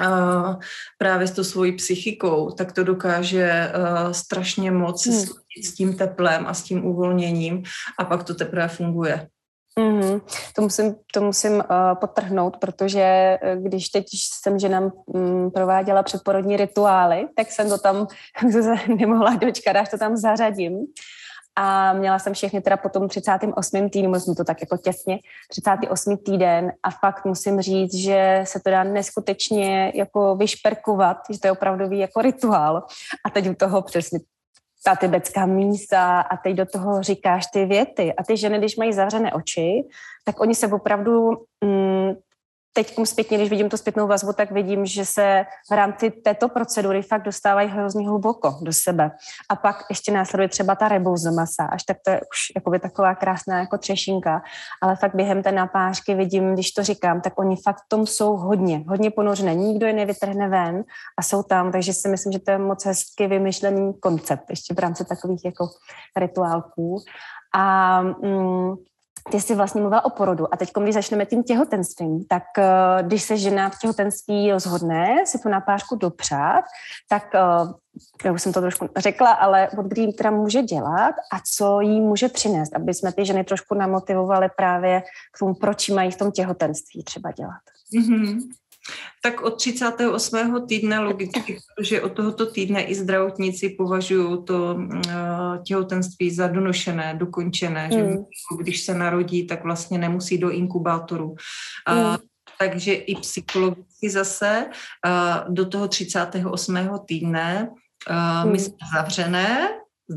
uh, právě s tou svojí psychikou, tak to dokáže uh, strašně moc hmm. s tím teplem a s tím uvolněním a pak to teprve funguje. Mm-hmm. To musím, to musím uh, potrhnout, protože když teď jsem ženám um, prováděla předporodní rituály, tak jsem to tam nemohla dočkat, až to tam zařadím a měla jsem všechny teda po tom 38. týdnu, musím to tak jako těsně, 38. týden a fakt musím říct, že se to dá neskutečně jako vyšperkovat, že to je opravdový jako rituál a teď u toho přesně ta tibetská mísa a teď do toho říkáš ty věty a ty ženy, když mají zavřené oči, tak oni se opravdu mm, teď zpětně, když vidím tu zpětnou vazbu, tak vidím, že se v rámci této procedury fakt dostávají hrozně hluboko do sebe. A pak ještě následuje třeba ta rebouze masáž, tak to je už jakoby taková krásná jako třešinka. Ale fakt během té napářky vidím, když to říkám, tak oni fakt tom jsou hodně, hodně ponořené. Nikdo je nevytrhne ven a jsou tam, takže si myslím, že to je moc hezky vymyšlený koncept ještě v rámci takových jako rituálků. A mm, ty jsi vlastně mluvila o porodu a teď, když začneme tím těhotenstvím, tak uh, když se žena v těhotenství rozhodne si tu napářku dopřát, tak uh, já už jsem to trošku řekla, ale od kdy teda může dělat a co jí může přinést, aby jsme ty ženy trošku namotivovali právě k tomu, proč mají v tom těhotenství třeba dělat. Mm-hmm. Tak od 38. týdne logicky, protože od tohoto týdne i zdravotníci považují to uh, těhotenství za donošené, dokončené, mm. že hmm. když se narodí, tak vlastně nemusí do inkubátoru. Mm. Takže i psychologicky zase uh, do toho 38. týdne uh, my hmm. jsme zavřené,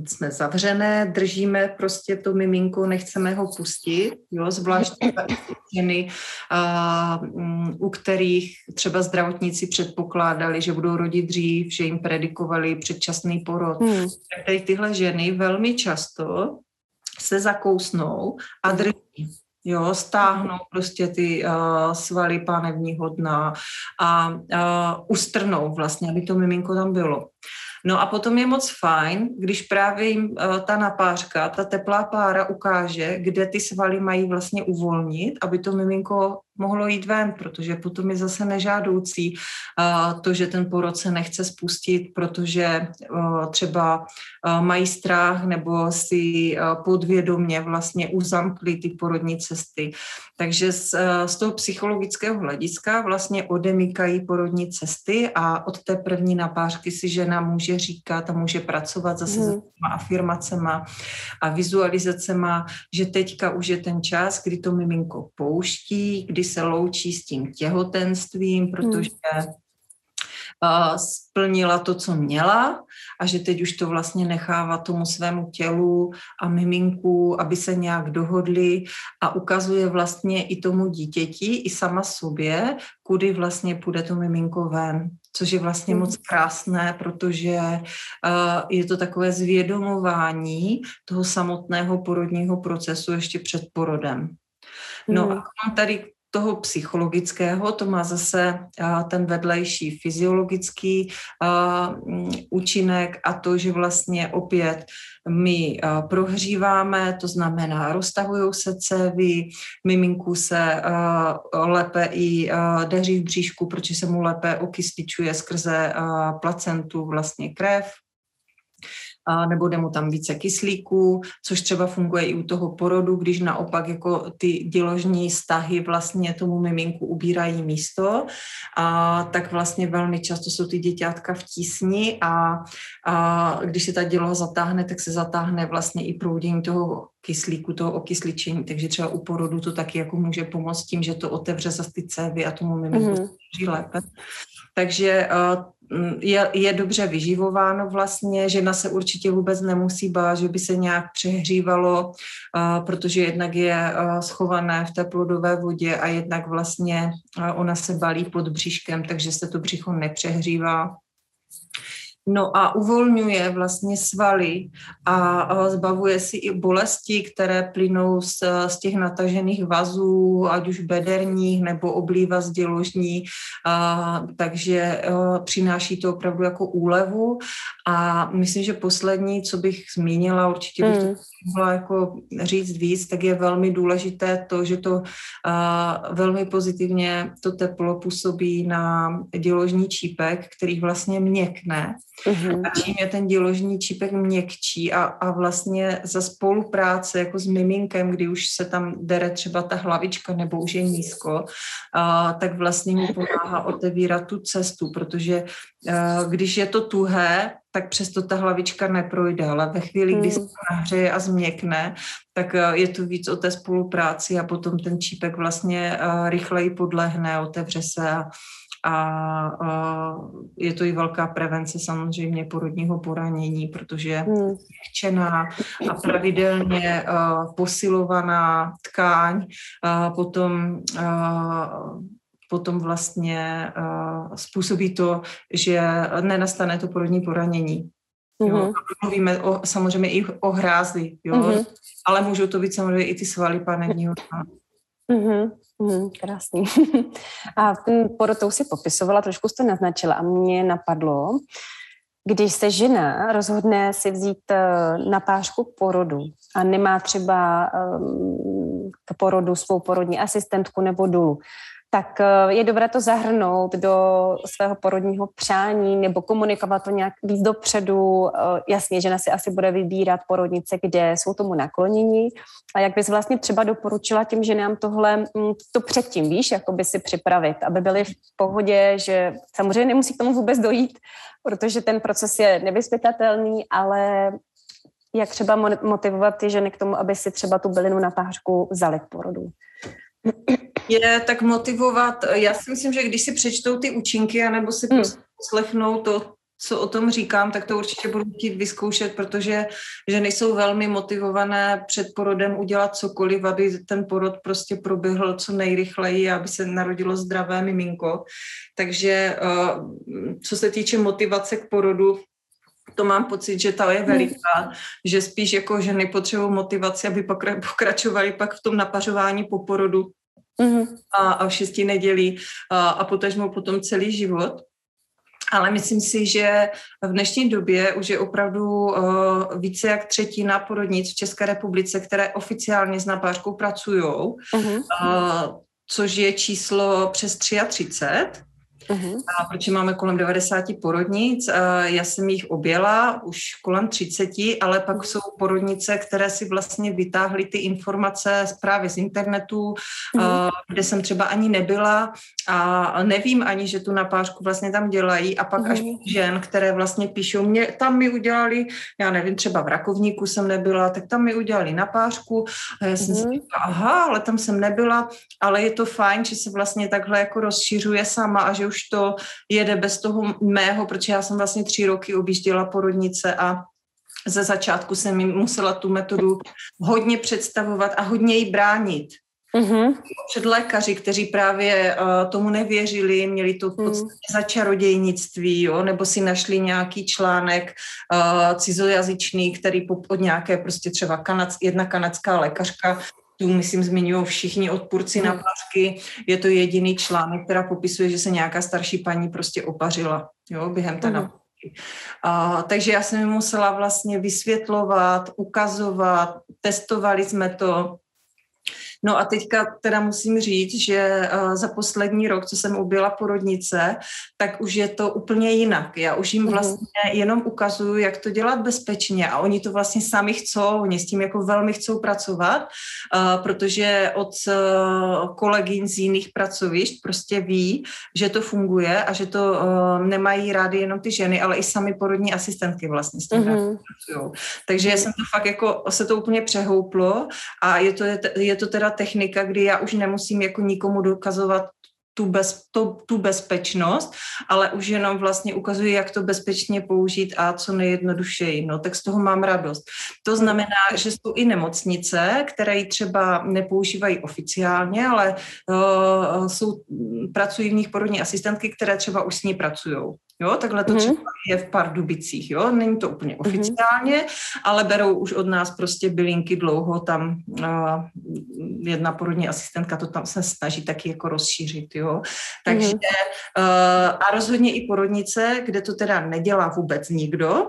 jsme zavřené, držíme prostě to miminko, nechceme ho pustit, jo, zvlášť ženy, mm, u kterých třeba zdravotníci předpokládali, že budou rodit dřív, že jim predikovali předčasný porod. Hmm. Tady tyhle ženy velmi často se zakousnou a hmm. drží. Jo, stáhnou prostě ty uh, svaly pánevního dna a uh, ustrnou vlastně, aby to miminko tam bylo. No a potom je moc fajn, když právě jim uh, ta napářka, ta teplá pára ukáže, kde ty svaly mají vlastně uvolnit, aby to miminko mohlo jít ven, protože potom je zase nežádoucí uh, to, že ten porod se nechce spustit, protože uh, třeba uh, mají strach nebo si podvědomě vlastně uzamkli ty porodní cesty. Takže z, z toho psychologického hlediska vlastně odemykají porodní cesty a od té první napářky si žena může říkat a může pracovat zase hmm. s afirmacema a vizualizacema, že teďka už je ten čas, kdy to miminko pouští, kdy se loučí s tím těhotenstvím, protože uh, splnila to, co měla a že teď už to vlastně nechává tomu svému tělu a miminku, aby se nějak dohodli a ukazuje vlastně i tomu dítěti, i sama sobě, kudy vlastně půjde to miminko ven což je vlastně hmm. moc krásné, protože uh, je to takové zvědomování toho samotného porodního procesu ještě před porodem. No hmm. a mám tady toho psychologického, to má zase ten vedlejší fyziologický účinek a to, že vlastně opět my prohříváme, to znamená roztahují se cévy, miminku se lépe i deří v bříšku, protože se mu lépe okysličuje skrze placentu vlastně krev, a nebo jde mu tam více kyslíku, což třeba funguje i u toho porodu, když naopak jako ty děložní stahy vlastně tomu miminku ubírají místo, a tak vlastně velmi často jsou ty děťátka v tísni a, a když se ta děloha zatáhne, tak se zatáhne vlastně i proudění toho kyslíku, toho okysličení, takže třeba u porodu to taky jako může pomoct tím, že to otevře zase ty cévy a tomu miminku mm-hmm. lépe. Takže uh, je, je dobře vyživováno vlastně, žena se určitě vůbec nemusí bát, že by se nějak přehřívalo, protože jednak je schované v té plodové vodě a jednak vlastně ona se balí pod bříškem, takže se to břicho nepřehřívá. No a uvolňuje vlastně svaly a zbavuje si i bolesti, které plynou z, z těch natažených vazů, ať už bederních nebo oblíva z děložní, a, takže a, přináší to opravdu jako úlevu. A myslím, že poslední, co bych zmínila, určitě bych to hmm. mohla jako říct víc, tak je velmi důležité to, že to a, velmi pozitivně to teplo působí na děložní čípek, který vlastně měkne Mm-hmm. A čím je ten děložní čípek měkčí a, a vlastně za spolupráce jako s miminkem, kdy už se tam dere třeba ta hlavička nebo už je nízko, a, tak vlastně mi pomáhá otevírat tu cestu, protože a, když je to tuhé, tak přesto ta hlavička neprojde, ale ve chvíli, kdy se to nahřeje a změkne, tak je to víc o té spolupráci a potom ten čípek vlastně rychleji podlehne, otevře se a, a, je to i velká prevence samozřejmě porodního poranění, protože hmm. chčená a pravidelně a, posilovaná tkáň a potom a, potom vlastně způsobí to, že nenastane to porodní poranění. Mm-hmm. Jo? Mhm. Mluvíme o, samozřejmě i o hrázi, jo? Mm-hmm. ale můžou to být samozřejmě i ty svaly panevního. Mm-hmm. Mm, krásný. a ten porotou si popisovala, trošku jste naznačila a mě napadlo, když se žena rozhodne si vzít eh, na pářku porodu a nemá třeba ehm, k porodu svou porodní asistentku nebo dulu, tak eh, je dobré to zahrnout do svého porodního přání nebo komunikovat to nějak víc dopředu. Eh, jasně, žena si asi bude vybírat porodnice, kde jsou tomu naklonění. A jak bys vlastně třeba doporučila těm ženám tohle, mm, to předtím, víš, jako by si připravit, aby byly v pohodě, že samozřejmě nemusí k tomu vůbec dojít, protože ten proces je nevyspytatelný, ale jak třeba motivovat ty ženy k tomu, aby si třeba tu bylinu na pářku vzali k porodu je tak motivovat. Já si myslím, že když si přečtou ty účinky, anebo si hmm. prostě poslechnou to, co o tom říkám, tak to určitě budu chtít vyzkoušet, protože ženy jsou velmi motivované před porodem udělat cokoliv, aby ten porod prostě proběhl co nejrychleji, aby se narodilo zdravé miminko. Takže eh, co se týče motivace k porodu, to mám pocit, že ta je hmm. veliká, že spíš jako ženy potřebují motivaci, aby pokračovali pak v tom napařování po porodu mm-hmm. a, a v šesti nedělí a, a potažmo potom celý život. Ale myslím si, že v dnešní době už je opravdu uh, více jak třetina porodnic v České republice, které oficiálně s napářkou pracují, mm-hmm. uh, což je číslo přes 33. Uh-huh. A protože máme kolem 90 porodnic, já jsem jich objela už kolem 30, ale pak uh-huh. jsou porodnice, které si vlastně vytáhly ty informace právě z internetu, uh-huh. kde jsem třeba ani nebyla a nevím ani, že tu napářku vlastně tam dělají a pak uh-huh. až žen, které vlastně píšou, mě tam mi udělali, já nevím, třeba v Rakovníku jsem nebyla, tak tam mi udělali napářku a já jsem si říkala, aha, ale tam jsem nebyla, ale je to fajn, že se vlastně takhle jako rozšiřuje sama a že už už to jede bez toho mého, protože já jsem vlastně tři roky objížděla porodnice a ze začátku jsem jim musela tu metodu hodně představovat a hodně ji bránit. Mm-hmm. Před lékaři, kteří právě uh, tomu nevěřili, měli to v podstatě mm. za čarodějnictví, jo, nebo si našli nějaký článek uh, cizojazyčný, který od nějaké prostě třeba kanac, jedna kanadská lékařka tu, myslím, zmiňují všichni odpůrci hmm. na pásky. Je to jediný článek, která popisuje, že se nějaká starší paní prostě opařila jo, během té hmm. Uh, takže já jsem musela vlastně vysvětlovat, ukazovat, testovali jsme to, No a teďka teda musím říct, že uh, za poslední rok, co jsem objela porodnice, tak už je to úplně jinak. Já už jim mhm. vlastně jenom ukazuju, jak to dělat bezpečně a oni to vlastně sami chcou, oni s tím jako velmi chcou pracovat, uh, protože od uh, kolegyň z jiných pracovišť prostě ví, že to funguje a že to nemají rády jenom ty ženy, ale i sami porodní asistentky vlastně s tím mm-hmm. pracují. Takže jsem to fakt jako, se to úplně přehouplo a je to, je to teda technika, kdy já už nemusím jako nikomu dokazovat tu, bez, to, tu bezpečnost, ale už jenom vlastně ukazuji, jak to bezpečně použít a co nejjednodušeji. No, tak z toho mám radost. To znamená, že jsou i nemocnice, které ji třeba nepoužívají oficiálně, ale uh, jsou, pracují v nich porodní asistentky, které třeba už s ní pracují. Jo, takhle to mm-hmm. třeba je v Pardubicích, jo, není to úplně mhm. oficiálně, mm-hmm. ale berou už od nás prostě bylinky dlouho, tam uh, jedna porodní asistentka to tam se snaží taky jako rozšířit, jo. Takže mm-hmm. uh, a rozhodně i porodnice, kde to teda nedělá vůbec nikdo,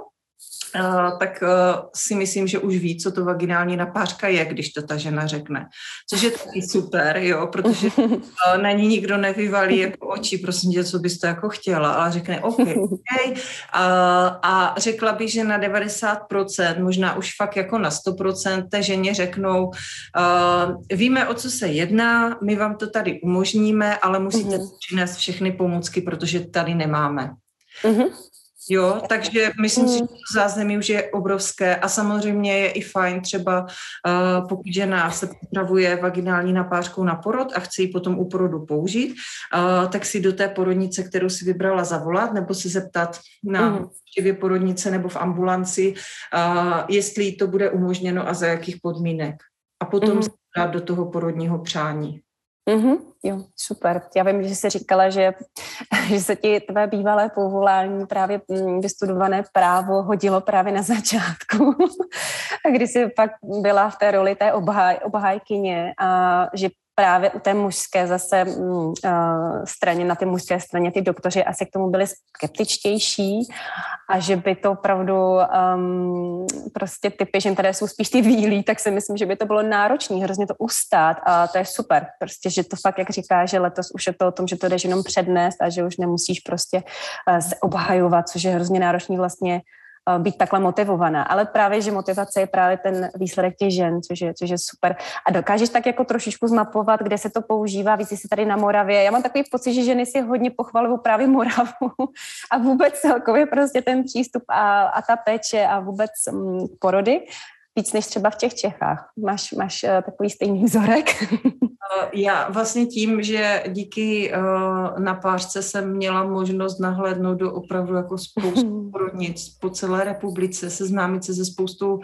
tak uh, si myslím, že už ví, co to vaginální napářka je, když to ta žena řekne. Což je taky super, jo, protože uh, na ní nikdo nevyvalí jako oči, prosím tě, co bys to jako chtěla, ale řekne OK, okay. A, a řekla bych, že na 90%, možná už fakt jako na 100% té ženě řeknou, uh, víme, o co se jedná, my vám to tady umožníme, ale musíte mm-hmm. přinést všechny pomůcky, protože tady nemáme. Mm-hmm. Jo, takže myslím si, že to zázemí už je obrovské a samozřejmě je i fajn třeba, uh, pokud žena se připravuje vaginální napářkou na porod a chce ji potom u porodu použít, uh, tak si do té porodnice, kterou si vybrala, zavolat nebo se zeptat na mm. porodnice nebo v ambulanci, uh, jestli to bude umožněno a za jakých podmínek. A potom mm. se dát do toho porodního přání. Mm-hmm, jo, super. Já vím, že jsi říkala, že, že se ti tvé bývalé povolání, právě mm, vystudované právo, hodilo právě na začátku, kdy jsi pak byla v té roli té obhaj, obhajkyně a že právě u té mužské zase uh, straně, na té mužské straně ty doktoři asi k tomu byli skeptičtější a že by to opravdu um, prostě typy žen, které jsou spíš ty výlí, tak si myslím, že by to bylo náročné hrozně to ustát a to je super, prostě, že to fakt, jak říká, že letos už je to o tom, že to jdeš jenom přednést a že už nemusíš prostě uh, se obhajovat, což je hrozně náročný vlastně být takhle motivovaná. Ale právě, že motivace je právě ten výsledek těch žen, což je, což je super. A dokážeš tak jako trošičku zmapovat, kde se to používá, víc si tady na Moravě. Já mám takový pocit, že ženy si hodně pochvalují právě Moravu a vůbec celkově prostě ten přístup a, a ta péče a vůbec um, porody víc než třeba v těch Čechách. Máš, máš uh, takový stejný vzorek? Eh, já vlastně tím, že díky uh, napářce jsem měla možnost nahlédnout do opravdu jako spoustu porodnic po celé republice, seznámit se se spoustou uh,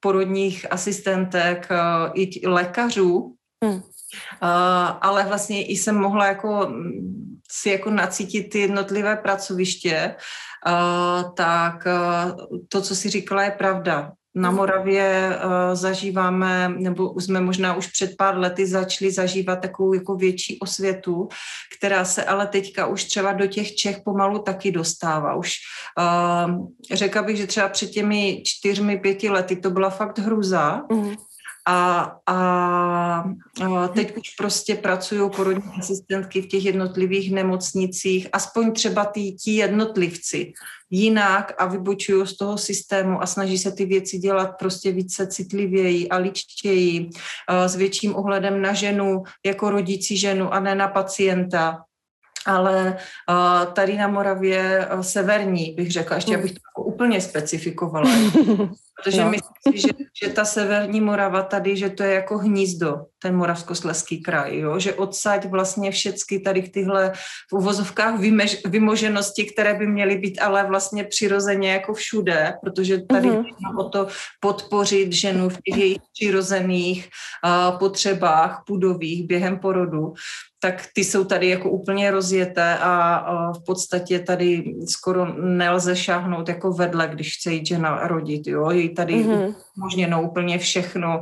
porodních asistentek, uh, i lékařů, hmm. ale vlastně i jsem mohla jako mm, si jako nacítit ty jednotlivé pracoviště, tak to, co si říkala, je pravda na Moravě uh, zažíváme, nebo jsme možná už před pár lety začali zažívat takovou jako větší osvětu, která se ale teďka už třeba do těch Čech pomalu taky dostává. Už uh, řekla bych, že třeba před těmi čtyřmi, pěti lety to byla fakt hruza, mm. A, a, a teď už prostě pracují porodní asistentky v těch jednotlivých nemocnicích, aspoň třeba tí jednotlivci jinak a vybočují z toho systému a snaží se ty věci dělat prostě více citlivěji a ličtěji, s větším ohledem na ženu jako rodící ženu a ne na pacienta. Ale uh, tady na Moravě uh, severní, bych řekla, ještě abych to jako úplně specifikovala, protože no. myslím si, že, že ta severní Morava tady, že to je jako hnízdo, ten moravskosleský kraj, jo? že odsaď vlastně všechny tady tyhle v uvozovkách vymež, vymoženosti, které by měly být ale vlastně přirozeně jako všude, protože tady mm-hmm. o to podpořit ženu v těch jejich přirozených uh, potřebách pudových během porodu, tak ty jsou tady jako úplně rozjeté a v podstatě tady skoro nelze šáhnout jako vedle, když chce jít žena rodit, jo, tady mm-hmm. možněno úplně všechno,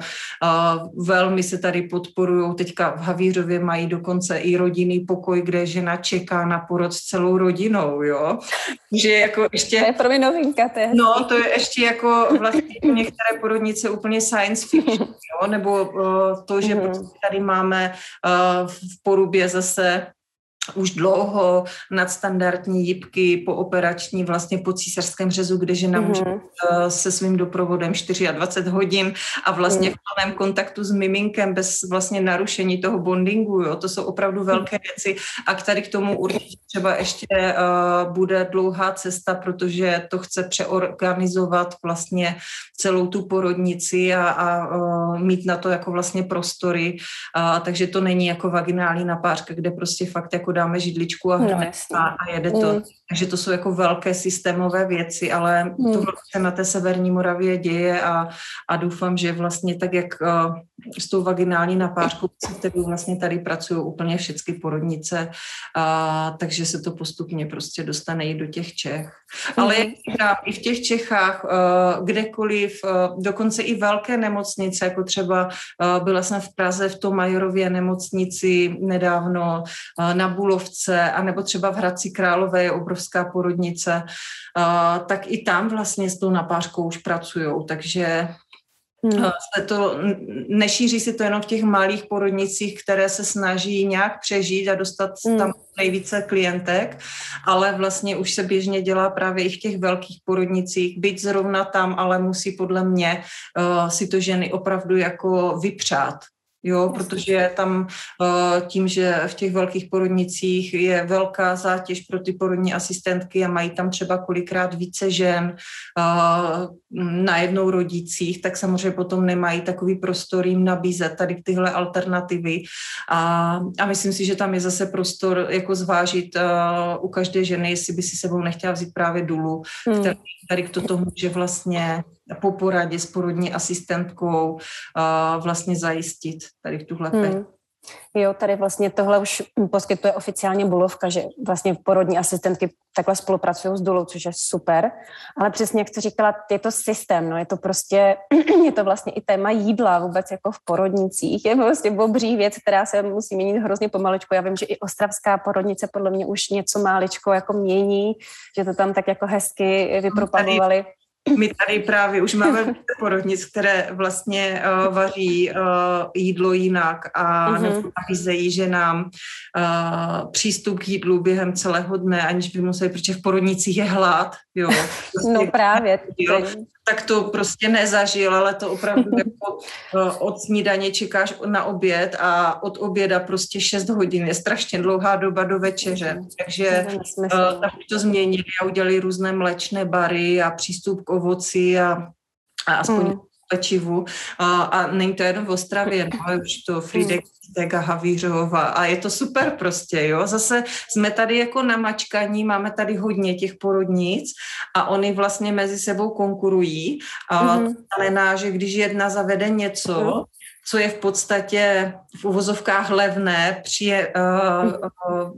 velmi se tady podporují, teďka v Havířově mají dokonce i rodinný pokoj, kde žena čeká na porod s celou rodinou, jo, že jako ještě... To je pro mě novinka, to je No, to je ještě jako vlastně některé porodnice úplně science fiction, jo, nebo to, že mm-hmm. tady máme v poru Porubě zase už dlouho nadstandardní jibky po operační vlastně po císařském řezu, kde žena mm-hmm. může mhm. uh, se svým doprovodem 24 hodin a vlastně mm. v plném kontaktu s miminkem bez vlastně narušení toho bondingu, jo, to jsou opravdu velké věci a k tady k tomu určitě třeba ještě uh, bude dlouhá cesta, protože to chce přeorganizovat vlastně celou tu porodnici a, a uh, mít na to jako vlastně prostory, uh, takže to není jako vaginální napářka, kde prostě fakt jako dáme židličku a, no, a, a jede to. Mm. Takže to jsou jako velké systémové věci, ale mm. to se na té severní Moravě děje a, a doufám, že vlastně tak, jak uh, s tou vaginální napářkou, se kterou vlastně tady pracují úplně všechny porodnice, uh, takže se to postupně prostě dostane i do těch Čech. Ale jak říkám, i v těch Čechách, uh, kdekoliv, uh, dokonce i velké nemocnice, jako třeba uh, byla jsem v Praze v tom Majorově nemocnici nedávno na Bulovce, anebo třeba v Hradci Králové je obrovská porodnice, tak i tam vlastně s tou napářkou už pracují, takže Hmm. Se to, nešíří se to jenom v těch malých porodnicích, které se snaží nějak přežít a dostat hmm. tam nejvíce klientek, ale vlastně už se běžně dělá právě i v těch velkých porodnicích, byť zrovna tam, ale musí podle mě uh, si to ženy opravdu jako vypřát, jo, protože tam eh, tím, že v těch velkých porodnicích je velká zátěž pro ty porodní asistentky a mají tam třeba kolikrát více žen eh, na jednou rodících, tak samozřejmě potom nemají takový prostor jim nabízet tady tyhle alternativy a, a myslím si, že tam je zase prostor jako zvážit uh, u každé ženy, jestli by si sebou nechtěla vzít právě dulu, hmm. který tady toto může vlastně po poradě s porodní asistentkou vlastně zajistit tady v tuhle hmm. Jo, tady vlastně tohle už poskytuje oficiálně Bulovka, že vlastně porodní asistentky takhle spolupracují s Dulou, což je super. Ale přesně jak jsi říkala, je to systém, no, je to prostě, je to vlastně i téma jídla vůbec jako v porodnicích. Je prostě obří věc, která se musí měnit hrozně pomaličku. Já vím, že i ostravská porodnice podle mě už něco máličko jako mění, že to tam tak jako hezky vypropagovali. My tady právě už máme porodnic, které vlastně uh, vaří uh, jídlo jinak a uh-huh. nabízejí, že nám uh, přístup k jídlu během celého dne, aniž by museli, protože v porodnicích je hlad, jo. Prostě, no právě. Jo, tak to prostě nezažil, ale to opravdu jako od snídaně čekáš na oběd a od oběda prostě 6 hodin je strašně dlouhá doba do večeře. Takže uh, tak to změnili a udělali různé mléčné bary a přístup k ovoci a, a aspoň hmm pečivu. A, a není to jenom v Ostravě, no, ale už to Frídek a Havířova. A je to super prostě, jo. Zase jsme tady jako na mačkaní, máme tady hodně těch porodnic a oni vlastně mezi sebou konkurují. A mm-hmm. to znamená, že když jedna zavede něco, mm co je v podstatě v uvozovkách levné, přije, uh, uh,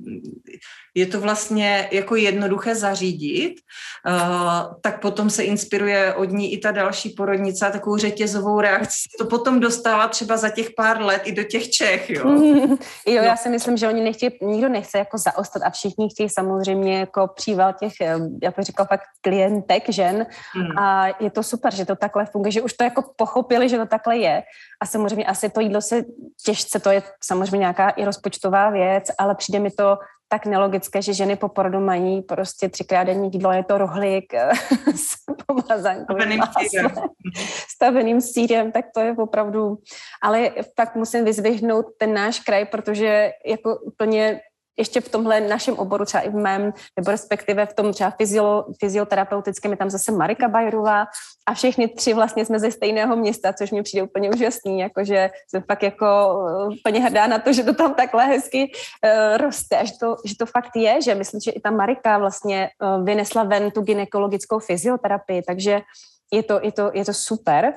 je to vlastně jako jednoduché zařídit, uh, tak potom se inspiruje od ní i ta další porodnice a takovou řetězovou reakci to potom dostává třeba za těch pár let i do těch Čech, jo. jo, já si myslím, že oni nechtějí, nikdo nechce jako zaostat a všichni chtějí samozřejmě jako příval těch, jak bych říkal, fakt klientek, žen hmm. a je to super, že to takhle funguje, že už to jako pochopili, že to takhle je a samozřejmě asi to jídlo se těžce, to je samozřejmě nějaká i rozpočtová věc, ale přijde mi to tak nelogické, že ženy po porodu mají prostě třikrát denní jídlo, je to rohlík s pomazánkovým staveným sírem, tak to je opravdu, ale tak musím vyzvihnout ten náš kraj, protože jako úplně ještě v tomhle našem oboru, třeba i v mém, nebo respektive v tom třeba fyzio, fyzioterapeutickém, je tam zase Marika Bajerová a všechny tři vlastně jsme ze stejného města, což mi přijde úplně úžasný, jakože jsem fakt jako uh, úplně hrdá na to, že to tam takhle hezky uh, roste a že to, že to fakt je, že myslím, že i ta Marika vlastně uh, vynesla ven tu ginekologickou fyzioterapii, takže je to, je to, je to super.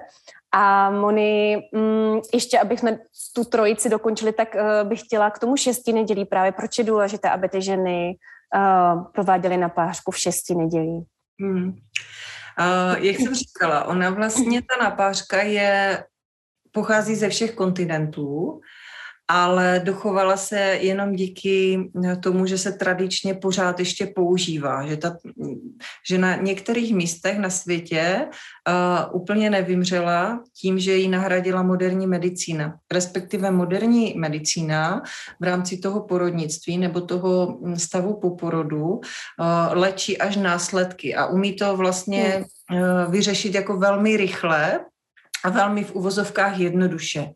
A Moni, mm, ještě abychom tu trojici dokončili, tak uh, bych chtěla k tomu šesti nedělí právě, proč je důležité, aby ty ženy uh, prováděly napářku v šesti nedělí. Hmm. Uh, jak jsem říkala, ona vlastně, ta napářka je, pochází ze všech kontinentů ale dochovala se jenom díky tomu, že se tradičně pořád ještě používá, že, ta, že na některých místech na světě uh, úplně nevymřela tím, že ji nahradila moderní medicína. Respektive moderní medicína v rámci toho porodnictví nebo toho stavu po porodu uh, léčí až následky a umí to vlastně uh, vyřešit jako velmi rychle, a velmi v uvozovkách jednoduše.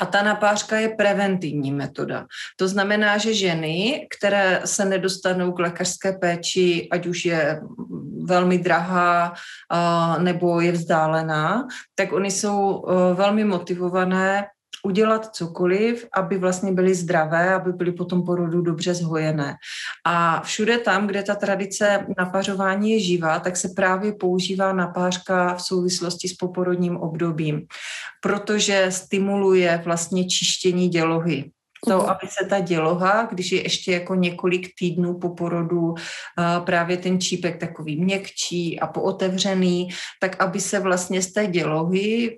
A ta napářka je preventivní metoda. To znamená, že ženy, které se nedostanou k lékařské péči, ať už je velmi drahá nebo je vzdálená, tak oni jsou velmi motivované udělat cokoliv, aby vlastně byly zdravé, aby byly potom porodu dobře zhojené. A všude tam, kde ta tradice napařování je živá, tak se právě používá napářka v souvislosti s poporodním obdobím, protože stimuluje vlastně čištění dělohy to, mm. aby se ta děloha, když je ještě jako několik týdnů po porodu právě ten čípek takový měkčí a pootevřený, tak aby se vlastně z té dělohy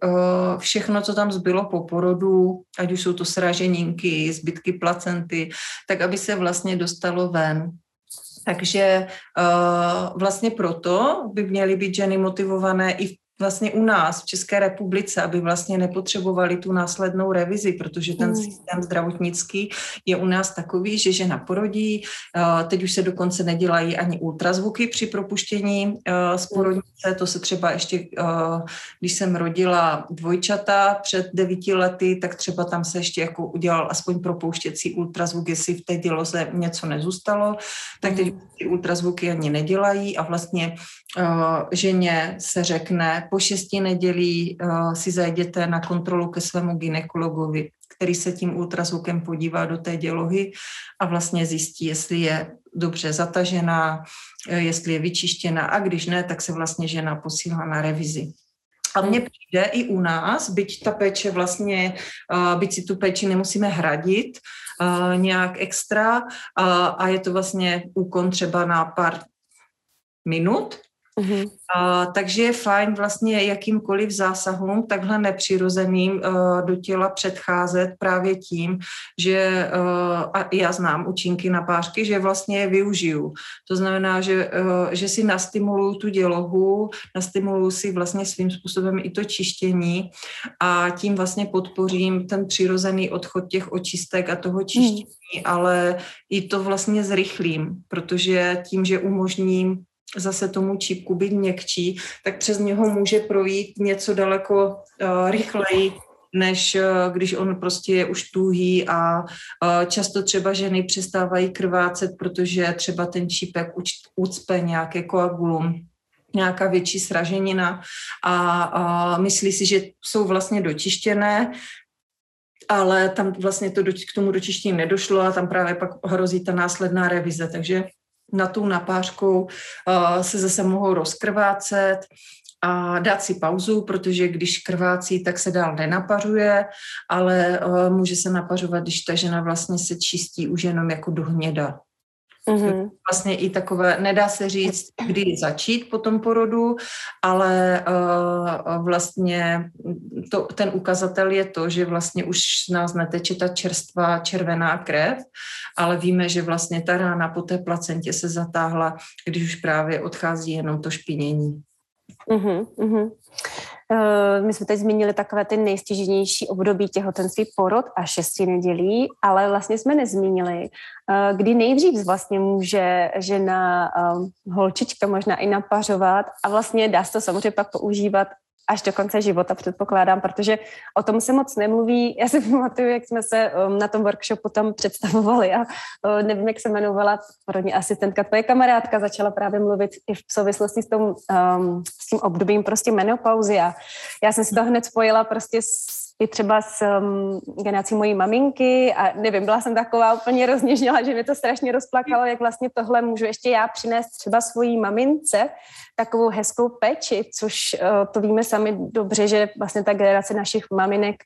všechno, co tam zbylo po porodu, ať už jsou to sraženinky, zbytky placenty, tak aby se vlastně dostalo ven. Takže uh, vlastně proto by měly být ženy motivované i v vlastně u nás v České republice, aby vlastně nepotřebovali tu následnou revizi, protože ten hmm. systém zdravotnický je u nás takový, že žena porodí, teď už se dokonce nedělají ani ultrazvuky při propuštění z porodnice, to se třeba ještě, když jsem rodila dvojčata před devíti lety, tak třeba tam se ještě jako udělal aspoň propouštěcí ultrazvuk, jestli v té děloze něco nezůstalo, tak teď hmm. ty ultrazvuky ani nedělají a vlastně ženě se řekne, po šesti nedělí uh, si zajděte na kontrolu ke svému ginekologovi, který se tím ultrazvukem podívá do té dělohy a vlastně zjistí, jestli je dobře zatažená, eh, jestli je vyčištěná a když ne, tak se vlastně žena posílá na revizi. A mně přijde i u nás, byť ta péče vlastně, uh, byť si tu péči nemusíme hradit nějak extra a je to vlastně úkon třeba na pár minut, Mm-hmm. A, takže je fajn vlastně jakýmkoliv zásahům takhle nepřirozeným uh, do těla předcházet právě tím, že uh, a já znám účinky na pářky, že vlastně je využiju. To znamená, že, uh, že si nastimuluju tu dělohu, nastimuluju si vlastně svým způsobem i to čištění a tím vlastně podpořím ten přirozený odchod těch očistek a toho čištění, mm. ale i to vlastně zrychlím, protože tím, že umožním zase tomu čípku být měkčí, tak přes něho může projít něco daleko uh, rychleji, než uh, když on prostě je už tuhý a uh, často třeba ženy přestávají krvácet, protože třeba ten čípek ucpe nějaké koagulum nějaká větší sraženina a, a myslí si, že jsou vlastně dočištěné, ale tam vlastně to do, k tomu dočištění nedošlo a tam právě pak hrozí ta následná revize. Takže na tou napářkou uh, se zase mohou rozkrvácet a dát si pauzu, protože když krvácí, tak se dál nenapařuje, ale uh, může se napařovat, když ta žena vlastně se čistí už jenom jako do hněda. Mm-hmm. Vlastně i takové, nedá se říct, kdy začít po tom porodu, ale uh, vlastně to, ten ukazatel je to, že vlastně už z nás neteče ta čerstvá červená krev, ale víme, že vlastně ta rána po té placentě se zatáhla, když už právě odchází jenom to špinění. Mm-hmm, mm-hmm. My jsme teď zmínili takové ty nejstěženější období těhotenství porod a šesti nedělí, ale vlastně jsme nezmínili, eh, kdy nejdřív vlastně může žena eh, holčička možná i napařovat a vlastně dá se to samozřejmě pak používat až do konce života, předpokládám, protože o tom se moc nemluví. Já si pamatuju, jak jsme se um, na tom workshopu tam představovali a nevím, jak se jmenovala porodní asistentka. Tvoje kamarádka začala právě mluvit i v souvislosti s, tom, um, s tím obdobím prostě menopauzy a já jsem si to hned spojila prostě s i třeba s um, generací mojí maminky a nevím, byla jsem taková úplně rozněžněla, že mě to strašně rozplakalo, jak vlastně tohle můžu ještě já přinést třeba svojí mamince, takovou hezkou péči, což uh, to víme sami dobře, že vlastně ta generace našich maminek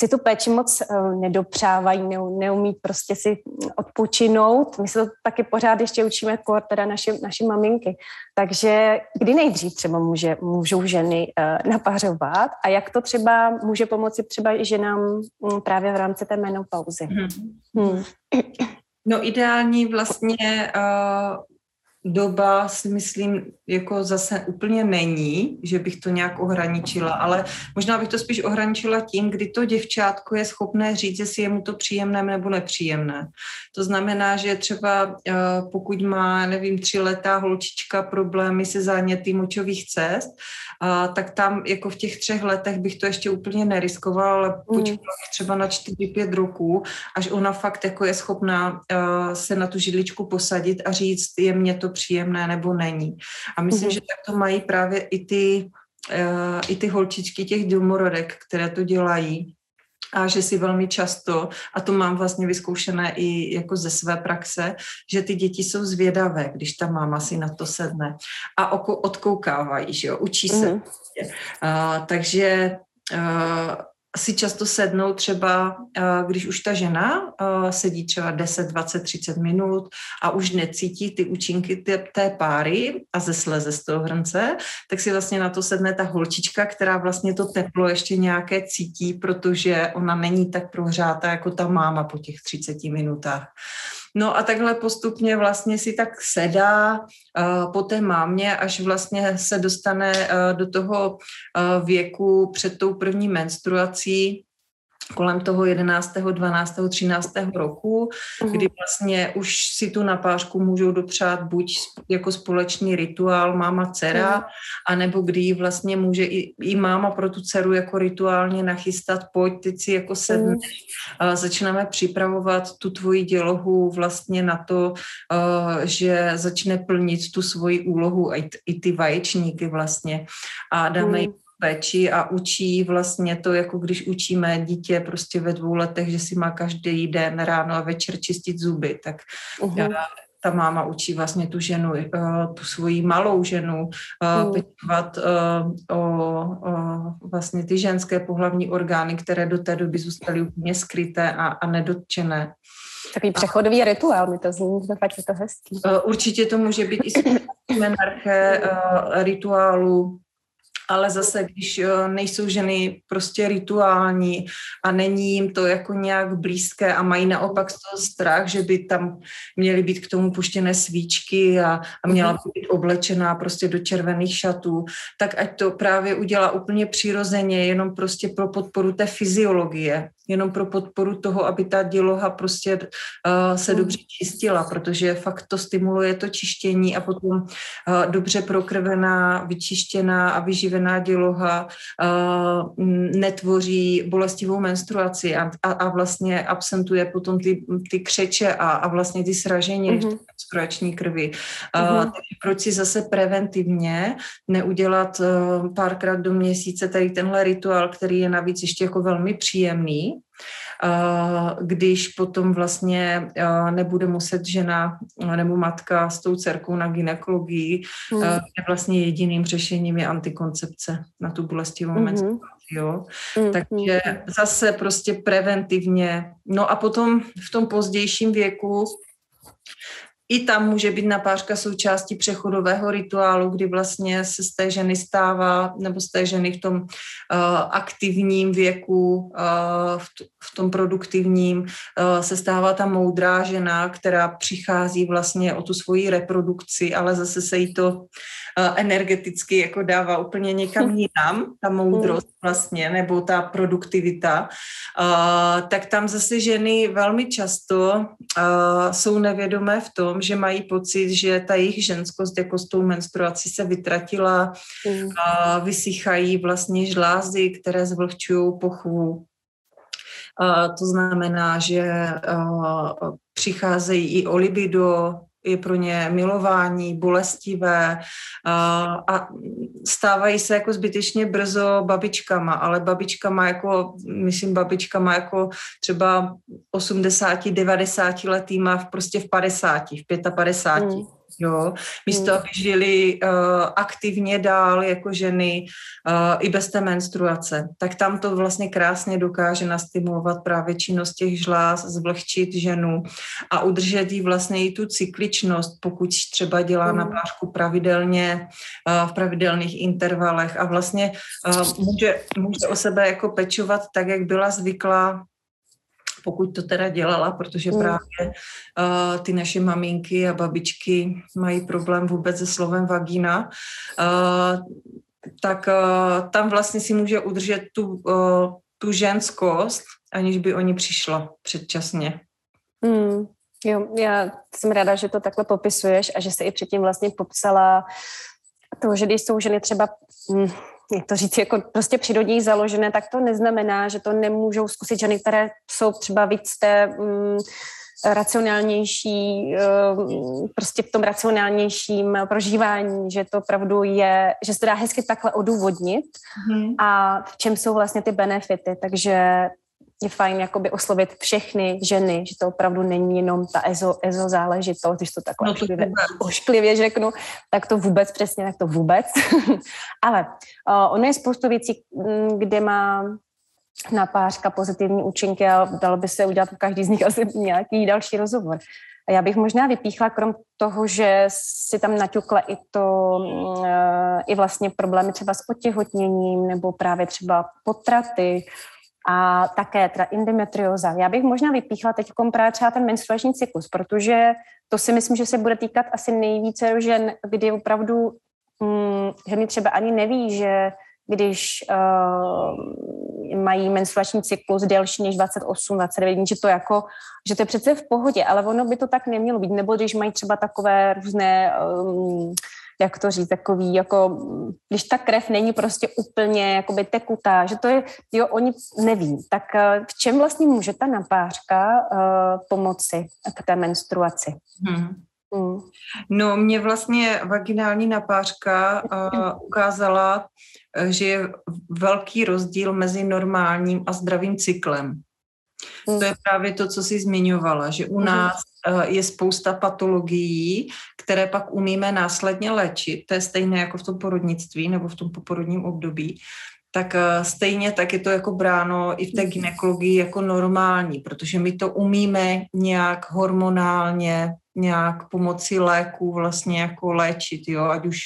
si tu péči moc uh, nedopřávají, ne, neumí prostě si odpočinout. My se to taky pořád ještě učíme, kor, teda naši, naši maminky. Takže kdy nejdřív třeba může, můžou ženy uh, napařovat a jak to třeba může pomoci třeba i ženám um, právě v rámci té menopauzy? Hmm. Hmm. No ideální vlastně uh doba si myslím, jako zase úplně není, že bych to nějak ohraničila, ale možná bych to spíš ohraničila tím, kdy to děvčátko je schopné říct, jestli je mu to příjemné nebo nepříjemné. To znamená, že třeba eh, pokud má, nevím, tři letá holčička problémy se záněty močových cest, tak tam jako v těch třech letech bych to ještě úplně neriskovala, ale mm. počkala třeba na čtyři, pět roků, až ona fakt jako je schopná eh, se na tu židličku posadit a říct, je mě to příjemné nebo není. A myslím, mm. že tak to mají právě i ty, uh, i ty holčičky těch domorodek, které to dělají a že si velmi často, a to mám vlastně vyzkoušené i jako ze své praxe, že ty děti jsou zvědavé, když ta máma si na to sedne a oko odkoukávají, že jo, učí se. Mm. Uh, takže uh, si často sednou třeba, když už ta žena sedí třeba 10, 20, 30 minut a už necítí ty účinky té, té páry a ze sleze z toho hrnce, tak si vlastně na to sedne ta holčička, která vlastně to teplo ještě nějaké cítí, protože ona není tak prohřátá jako ta máma po těch 30 minutách. No a takhle postupně vlastně si tak sedá uh, po té mámě, až vlastně se dostane uh, do toho uh, věku před tou první menstruací, kolem toho 11., 12., 13. roku, uh-huh. kdy vlastně už si tu napářku můžou dopřát buď jako společný rituál máma dcera, uh-huh. anebo kdy vlastně může i, i máma pro tu dceru jako rituálně nachystat, pojď, teď si jako sedne, uh-huh. začneme připravovat tu tvoji dělohu vlastně na to, uh, že začne plnit tu svoji úlohu i, i ty vaječníky vlastně a dáme uh-huh péči a učí vlastně to, jako když učíme dítě prostě ve dvou letech, že si má každý den ráno a večer čistit zuby, tak uh-huh. ta máma učí vlastně tu ženu, eh, tu svoji malou ženu uh, pečovat o, o vlastně ty ženské pohlavní orgány, které do té doby zůstaly úplně skryté a, a nedotčené. Takový přechodový rituál, mi to zní, fakt je to hezký. Určitě to může být i menarche rituálu, ale zase, když eh, nejsou ženy prostě rituální a není jim to jako nějak blízké a mají naopak z toho strach, že by tam měly být k tomu puštěné svíčky a, a měla by být oblečená prostě do červených šatů, tak ať to právě udělá úplně přirozeně, jenom prostě pro podporu té fyziologie jenom pro podporu toho, aby ta děloha prostě uh, se mm. dobře čistila, protože fakt to stimuluje to čištění a potom uh, dobře prokrvená, vyčištěná a vyživená děloha uh, netvoří bolestivou menstruaci a, a, a vlastně absentuje potom ty, ty křeče a, a vlastně ty sraženiny mm-hmm. v mhm. menstruační krvi. Uh, mm-hmm. Takže proč si zase preventivně neudělat uh, párkrát do měsíce tady tenhle rituál, který je navíc ještě jako velmi příjemný, když potom vlastně nebude muset žena nebo matka s tou dcerkou na ginekologii, mm. kde vlastně jediným řešením je antikoncepce na tu bolestivou mm-hmm. menstruaci. Jo? Mm, Takže zase prostě preventivně. No a potom v tom pozdějším věku i tam může být napářka součástí přechodového rituálu, kdy vlastně se z té ženy stává, nebo z té ženy v tom uh, aktivním věku, uh, v, t- v tom produktivním, uh, se stává ta moudrá žena, která přichází vlastně o tu svoji reprodukci, ale zase se jí to energeticky jako dává úplně někam jinam, ta moudrost vlastně, nebo ta produktivita, tak tam zase ženy velmi často jsou nevědomé v tom, že mají pocit, že ta jejich ženskost jako s tou menstruací se vytratila, mm. vysychají vlastně žlázy, které zvlhčují pochvu. To znamená, že přicházejí i o libido, je pro ně milování, bolestivé a stávají se jako zbytečně brzo babičkama, ale babičkama jako, myslím babičkama jako třeba 80, 90 letýma v prostě v 50, v 55. Mm jo, místo hmm. aby žili uh, aktivně dál jako ženy uh, i bez té menstruace, tak tam to vlastně krásně dokáže nastimulovat právě činnost těch žláz, zvlhčit ženu a udržet jí vlastně i tu cykličnost, pokud třeba dělá hmm. na pářku pravidelně, uh, v pravidelných intervalech a vlastně uh, může, může o sebe jako pečovat tak, jak byla zvyklá pokud to teda dělala, protože mm. právě uh, ty naše maminky a babičky mají problém vůbec se slovem vagína, uh, tak uh, tam vlastně si může udržet tu, uh, tu ženskost, aniž by oni přišla předčasně. Mm. Jo, já jsem ráda, že to takhle popisuješ a že jsi i předtím vlastně popsala to, že když jsou ženy třeba hm, jak to říct, jako prostě přírodní založené, tak to neznamená, že to nemůžou zkusit ženy, které jsou třeba víc té um, racionálnější, um, prostě v tom racionálnějším prožívání, že to opravdu je, že se to dá hezky takhle odůvodnit mm. a v čem jsou vlastně ty benefity, takže je fajn jakoby oslovit všechny ženy, že to opravdu není jenom ta ezo, ezo záležitost, když to takhle no to ošklivě, ošklivě řeknu, tak to vůbec přesně, tak to vůbec. Ale uh, ono je spoustu věcí, mm, kde má napářka, pozitivní účinky a dalo by se udělat každý z nich asi nějaký další rozhovor. A já bych možná vypíchla, krom toho, že si tam naťukla i to, eh, i vlastně problémy třeba s otěhotněním nebo právě třeba potraty a také teda endometrioza. Já bych možná vypíchla teď právě třeba ten menstruační cyklus, protože to si myslím, že se bude týkat asi nejvíce žen, kdy opravdu hm, ženy třeba ani neví, že když uh, mají menstruační cyklus delší než 28, 29 že to jako, že to je přece v pohodě, ale ono by to tak nemělo být, nebo když mají třeba takové různé um, jak to říct, takový, jako, když ta krev není prostě úplně jakoby tekutá, že to je, jo, oni neví. Tak uh, v čem vlastně může ta napářka uh, pomoci k té menstruaci? Hmm. Hmm. No, mě vlastně vaginální napářka uh, ukázala, že je velký rozdíl mezi normálním a zdravým cyklem. Hmm. To je právě to, co jsi zmiňovala, že u hmm. nás je spousta patologií, které pak umíme následně léčit. To je stejné jako v tom porodnictví nebo v tom poporodním období tak stejně tak je to jako bráno i v té ginekologii jako normální, protože my to umíme nějak hormonálně nějak pomocí léků vlastně jako léčit, jo, ať už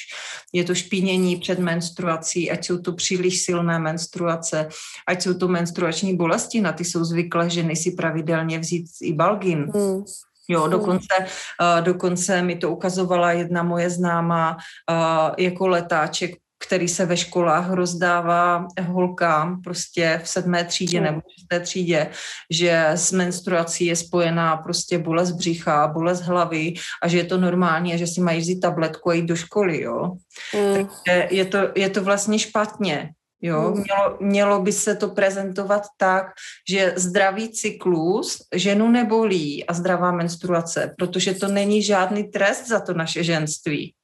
je to špínění před menstruací, ať jsou to příliš silné menstruace, ať jsou to menstruační bolesti, na ty jsou zvyklé ženy si pravidelně vzít i balgin. Mm. Jo, dokonce, uh, dokonce mi to ukazovala jedna moje známá uh, jako letáček který se ve školách rozdává holkám prostě v sedmé třídě nebo v šesté třídě, že s menstruací je spojená prostě bolest břicha, bolest hlavy a že je to normální a že si mají vzít tabletku a jít do školy, jo. Mm. Takže je to, je to vlastně špatně, Jo, mm. mělo, mělo by se to prezentovat tak, že zdravý cyklus ženu nebolí a zdravá menstruace, protože to není žádný trest za to naše ženství.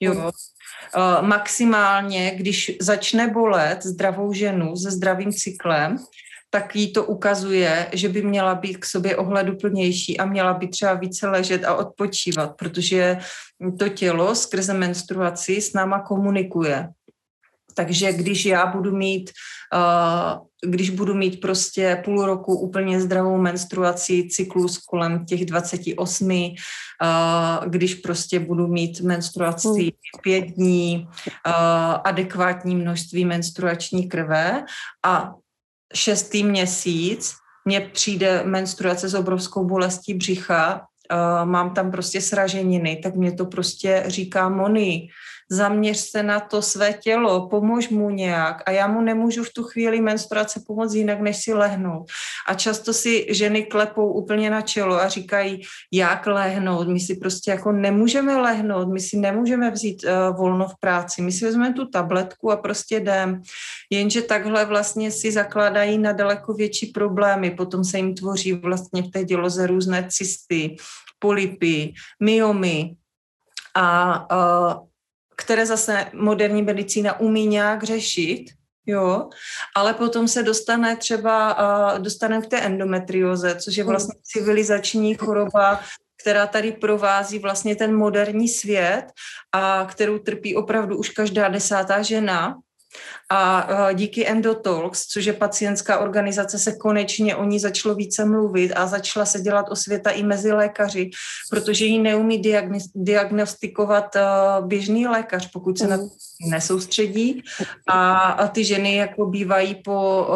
Jo. Mm. Eh, maximálně, když začne bolet zdravou ženu se zdravým cyklem, tak jí to ukazuje, že by měla být k sobě ohleduplnější a měla by třeba více ležet a odpočívat, protože to tělo skrze menstruaci s náma komunikuje. Takže když já budu mít, uh, když budu mít prostě půl roku úplně zdravou menstruaci, cyklus kolem těch 28, uh, když prostě budu mít menstruaci pět dní, uh, adekvátní množství menstruační krve a šestý měsíc mně přijde menstruace s obrovskou bolestí břicha, mám tam prostě sraženiny, tak mě to prostě říká Moni, zaměř se na to své tělo, pomož mu nějak. A já mu nemůžu v tu chvíli menstruace pomoct jinak, než si lehnout. A často si ženy klepou úplně na čelo a říkají, jak lehnout, my si prostě jako nemůžeme lehnout, my si nemůžeme vzít uh, volno v práci, my si vezmeme tu tabletku a prostě jdem. Jenže takhle vlastně si zakládají na daleko větší problémy, potom se jim tvoří vlastně v té děloze různé cysty, polipy, myomy, a uh, které zase moderní medicína umí nějak řešit, jo, ale potom se dostane třeba, uh, dostane k té endometrioze, což je hmm. vlastně civilizační choroba, která tady provází vlastně ten moderní svět a kterou trpí opravdu už každá desátá žena. A díky Endotalks, což je pacientská organizace, se konečně o ní začalo více mluvit a začala se dělat osvěta i mezi lékaři, protože ji neumí diagnostikovat běžný lékař, pokud se na to nesoustředí. A ty ženy jako bývají po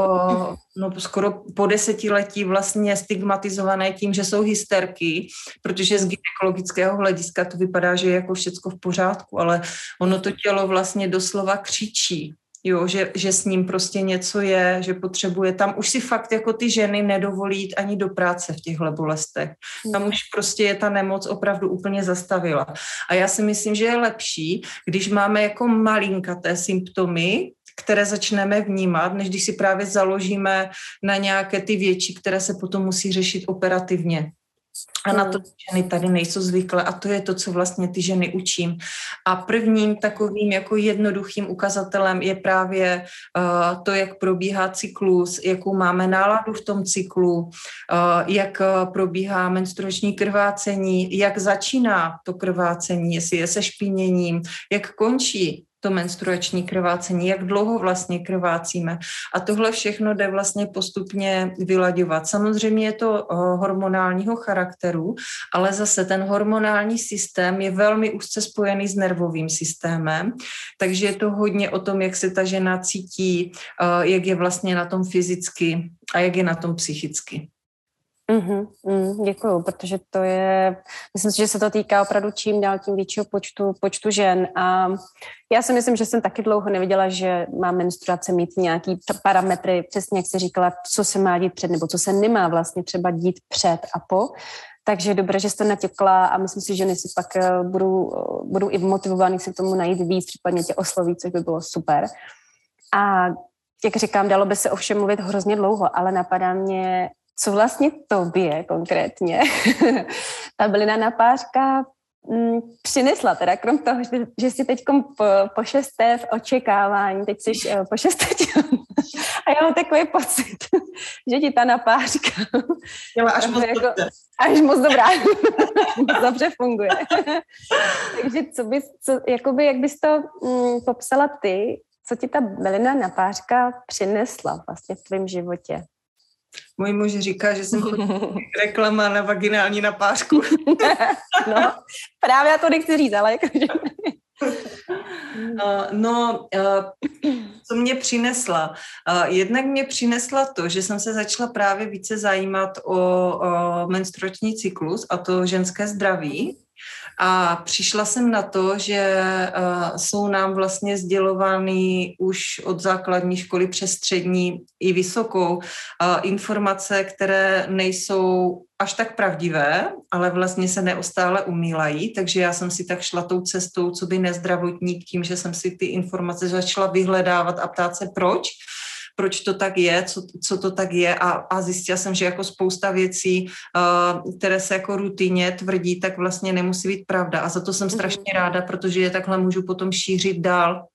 no, skoro po desetiletí vlastně stigmatizované tím, že jsou hysterky, protože z gynekologického hlediska to vypadá, že je jako všecko v pořádku, ale ono to tělo vlastně doslova křičí jo, že, že s ním prostě něco je, že potřebuje, tam už si fakt jako ty ženy nedovolí jít ani do práce v těchto bolestech. Tam už prostě je ta nemoc opravdu úplně zastavila. A já si myslím, že je lepší, když máme jako malinkaté symptomy, které začneme vnímat, než když si právě založíme na nějaké ty větší, které se potom musí řešit operativně. A na to hmm. ženy tady nejsou zvyklé a to je to, co vlastně ty ženy učím. A prvním takovým jako jednoduchým ukazatelem je právě uh, to, jak probíhá cyklus, jakou máme náladu v tom cyklu, uh, jak uh, probíhá menstruační krvácení, jak začíná to krvácení, jestli je se špíněním, jak končí to menstruační krvácení, jak dlouho vlastně krvácíme. A tohle všechno jde vlastně postupně vylaďovat. Samozřejmě je to eh, hormonálního charakteru, ale zase ten hormonální systém je velmi úzce spojený s nervovým systémem, takže je to hodně o tom, jak se ta žena cítí, eh, jak je vlastně na tom fyzicky a jak je na tom psychicky. Mm-hmm, mm, děkuju, protože to je, myslím si, že se to týká opravdu čím dál tím většího počtu, počtu žen a já si myslím, že jsem taky dlouho neviděla, že má menstruace mít nějaký parametry, přesně jak jsi říkala, co se má dít před nebo co se nemá vlastně třeba dít před a po. Takže dobré, že jste natěkla a myslím si, že ženy si pak eh, budou, eh, budou i motivovaný se tomu najít víc, případně tě osloví, což by bylo super. A jak říkám, dalo by se ovšem mluvit hrozně dlouho, ale napadá mě co vlastně tobě konkrétně ta bylina napářka mm, přinesla, teda krom toho, že, že jsi teď po, po šesté v očekávání, teď jsi uh, po šesté a já mám takový pocit, že ti ta napářka Měla až moc jako, až moc dobrá, moc dobře funguje. Takže co bys, co, jakoby, jak bys to mm, popsala ty, co ti ta bylina napářka přinesla vlastně v tvém životě? Můj muž říká, že jsem reklama na vaginální napářku. no, právě já to nechci říct, ale jakože... Uh, no, uh, co mě přinesla? Uh, jednak mě přinesla to, že jsem se začala právě více zajímat o, o menstruační cyklus a to ženské zdraví. A přišla jsem na to, že uh, jsou nám vlastně sdělovány už od základní školy přes střední i vysokou uh, informace, které nejsou až tak pravdivé, ale vlastně se neustále umílají, takže já jsem si tak šla tou cestou, co by nezdravotník, tím, že jsem si ty informace začala vyhledávat a ptát se proč proč to tak je, co, co to tak je a, a zjistila jsem, že jako spousta věcí, uh, které se jako rutině tvrdí, tak vlastně nemusí být pravda a za to jsem mhm. strašně ráda, protože je takhle můžu potom šířit dál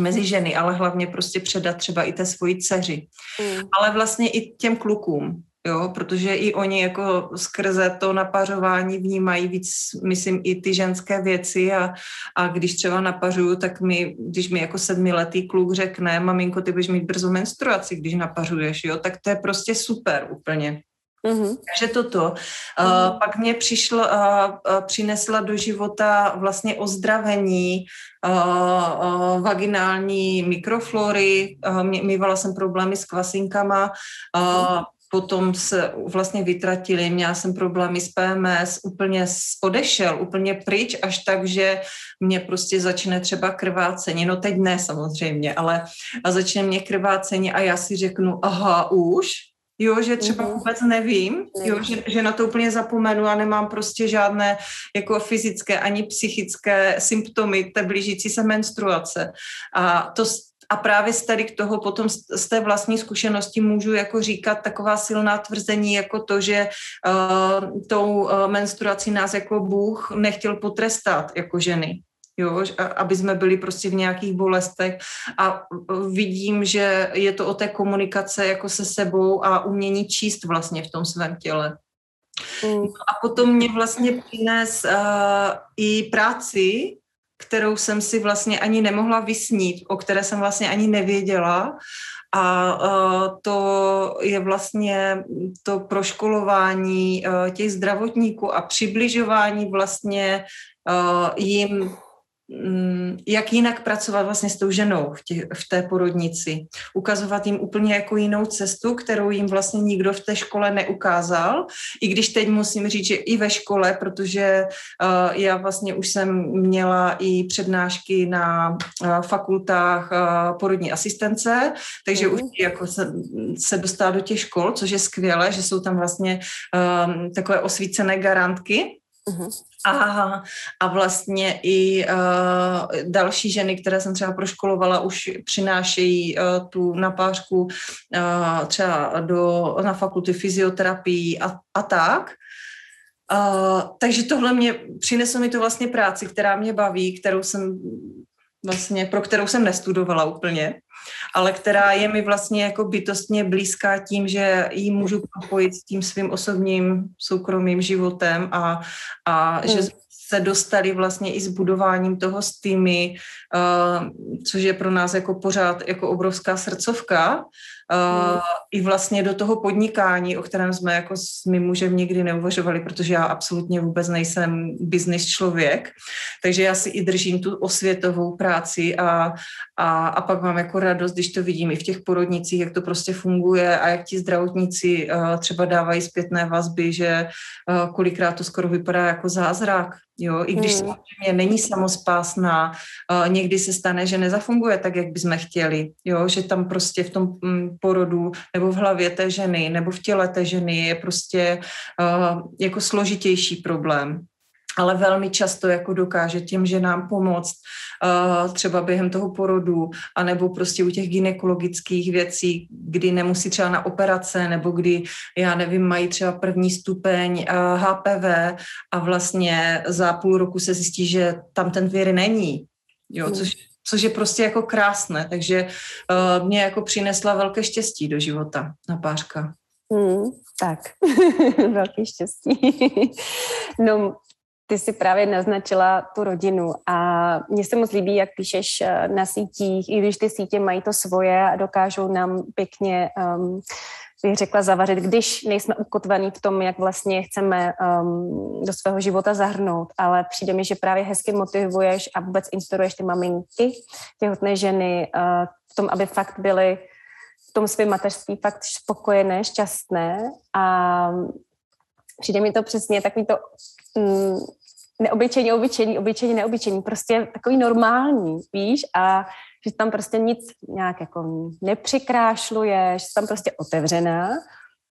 mezi mhm. ženy, ale hlavně prostě předat třeba i té svoji dceři. Mm. Ale vlastně i těm klukům, jo, protože i oni jako skrze to napařování vnímají víc, myslím, i ty ženské věci a, a když třeba napařuju, tak mi, když mi jako sedmiletý kluk řekne, maminko, ty budeš mít brzo menstruaci, když napařuješ, jo, tak to je prostě super úplně. Mm-hmm. Takže toto. Mm-hmm. Uh, pak mě přišlo, uh, uh, přinesla do života vlastně ozdravení uh, uh, vaginální mikroflory, uh, mývala jsem problémy s kvasinkama, uh, potom se vlastně vytratili, měla jsem problémy s PMS, úplně odešel, úplně pryč, až tak, že mě prostě začne třeba krvácení, no teď ne samozřejmě, ale a začne mě krvácení a já si řeknu, aha, už, jo, že třeba mm-hmm. vůbec nevím, jo, že, že na to úplně zapomenu a nemám prostě žádné jako fyzické ani psychické symptomy té blížící se menstruace. A to, a právě z tady k toho potom z té vlastní zkušenosti můžu jako říkat taková silná tvrzení jako to, že uh, tou uh, menstruací nás jako Bůh nechtěl potrestat jako ženy. Jo, aby jsme byli prostě v nějakých bolestech a vidím, že je to o té komunikace jako se sebou a umění číst vlastně v tom svém těle. Mm. A potom mě vlastně přines uh, i práci, kterou jsem si vlastně ani nemohla vysnít, o které jsem vlastně ani nevěděla. A uh, to je vlastně to proškolování uh, těch zdravotníků a přibližování vlastně uh, jim jak jinak pracovat vlastně s tou ženou v, tě, v té porodnici. Ukazovat jim úplně jako jinou cestu, kterou jim vlastně nikdo v té škole neukázal. I když teď musím říct, že i ve škole, protože uh, já vlastně už jsem měla i přednášky na uh, fakultách uh, porodní asistence, takže mm. už jako se, se dostala do těch škol, což je skvělé, že jsou tam vlastně uh, takové osvícené garantky. A, a vlastně i uh, další ženy, které jsem třeba proškolovala, už přinášejí uh, tu napářku uh, třeba do, na fakulty fyzioterapii a, a tak. Uh, takže tohle mě, přineslo mi to vlastně práci, která mě baví, kterou jsem vlastně, pro kterou jsem nestudovala úplně, ale která je mi vlastně jako bytostně blízká tím, že ji můžu propojit s tím svým osobním soukromým životem a, a hmm. že se dostali vlastně i s budováním toho s týmy, uh, což je pro nás jako pořád jako obrovská srdcovka, Uh, I vlastně do toho podnikání, o kterém jsme jako s mým mužem nikdy neuvažovali, protože já absolutně vůbec nejsem business člověk, takže já si i držím tu osvětovou práci a, a, a pak mám jako radost, když to vidím i v těch porodnicích, jak to prostě funguje a jak ti zdravotníci uh, třeba dávají zpětné vazby, že uh, kolikrát to skoro vypadá jako zázrak, Jo, i když hmm. samozřejmě není samospásná, uh, někdy se stane, že nezafunguje tak, jak bychom chtěli, jo, že tam prostě v tom mm, porodu nebo v hlavě té ženy nebo v těle té ženy je prostě uh, jako složitější problém. Ale velmi často jako dokáže těm ženám pomoct uh, třeba během toho porodu, anebo prostě u těch ginekologických věcí, kdy nemusí třeba na operace, nebo kdy, já nevím, mají třeba první stupeň uh, HPV a vlastně za půl roku se zjistí, že tam ten vir není, jo, což což je prostě jako krásné, takže uh, mě jako přinesla velké štěstí do života na pářka. Mm, tak, velké štěstí. no, ty si právě naznačila tu rodinu a mně se moc líbí, jak píšeš eh, na sítích, i když ty sítě mají to svoje a dokážou nám pěkně um, bych řekla, zavařit, když nejsme ukotvení v tom, jak vlastně chceme um, do svého života zahrnout, ale přijde mi, že právě hezky motivuješ a vůbec inspiruješ ty maminky, těhotné ženy uh, v tom, aby fakt byly v tom svém mateřství fakt spokojené, šťastné. A přijde mi to přesně takový to um, neobyčejně obyčejný, obyčejně neobyčejný, prostě takový normální, víš, a že tam prostě nic nějak jako nepřikrášluje, že tam prostě otevřená,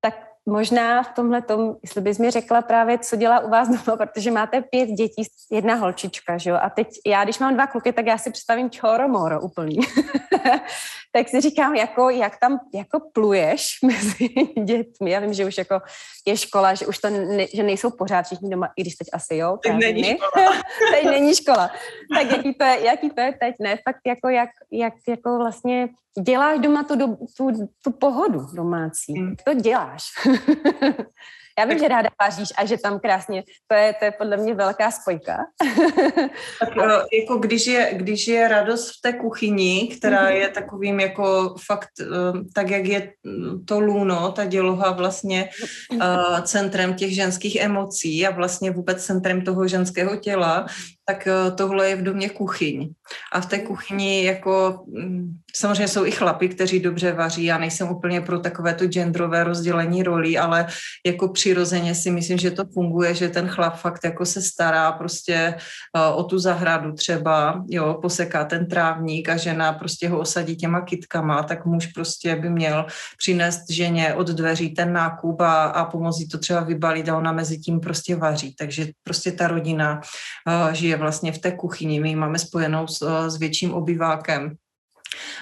tak možná v tomhle tom, jestli bys mi řekla právě, co dělá u vás doma, protože máte pět dětí, jedna holčička, že jo? A teď já, když mám dva kluky, tak já si představím čoromoro úplný. tak si říkám, jako, jak tam jako pluješ mezi dětmi. Já vím, že už jako je škola, že už to ne, že nejsou pořád všichni doma, i když teď asi jo. Teď není škola. teď není škola. Tak jaký to je, jaký to je teď? Ne, fakt jako jak, jak jako vlastně děláš doma tu, tu, tu pohodu domácí. Hmm. Jak to děláš? Já vím, že ráda vaříš a že tam krásně, to je, to je podle mě velká spojka. tak eh, jako když je, když je radost v té kuchyni, která mhm. je takovým jako fakt, eh, tak jak je to lůno, ta děloha vlastně uh, centrem těch ženských emocí a vlastně vůbec centrem toho ženského těla, tak eh, tohle je v domě kuchyň. A v té kuchyni jako, mm, samozřejmě jsou i chlapy, kteří dobře vaří, já nejsem úplně pro takové to genderové rozdělení rolí, ale jako přirozeně si myslím, že to funguje, že ten chlap fakt jako se stará prostě eh, o tu zahradu třeba, jo, poseká ten trávník a žena prostě ho osadí těma kitkama, tak muž prostě by měl přinést ženě od dveří ten nákup a, a pomoci to třeba vybalit a ona mezi tím prostě vaří. Takže prostě ta rodina uh, žije vlastně v té kuchyni. My ji máme spojenou s, eh, s větším obyvákem.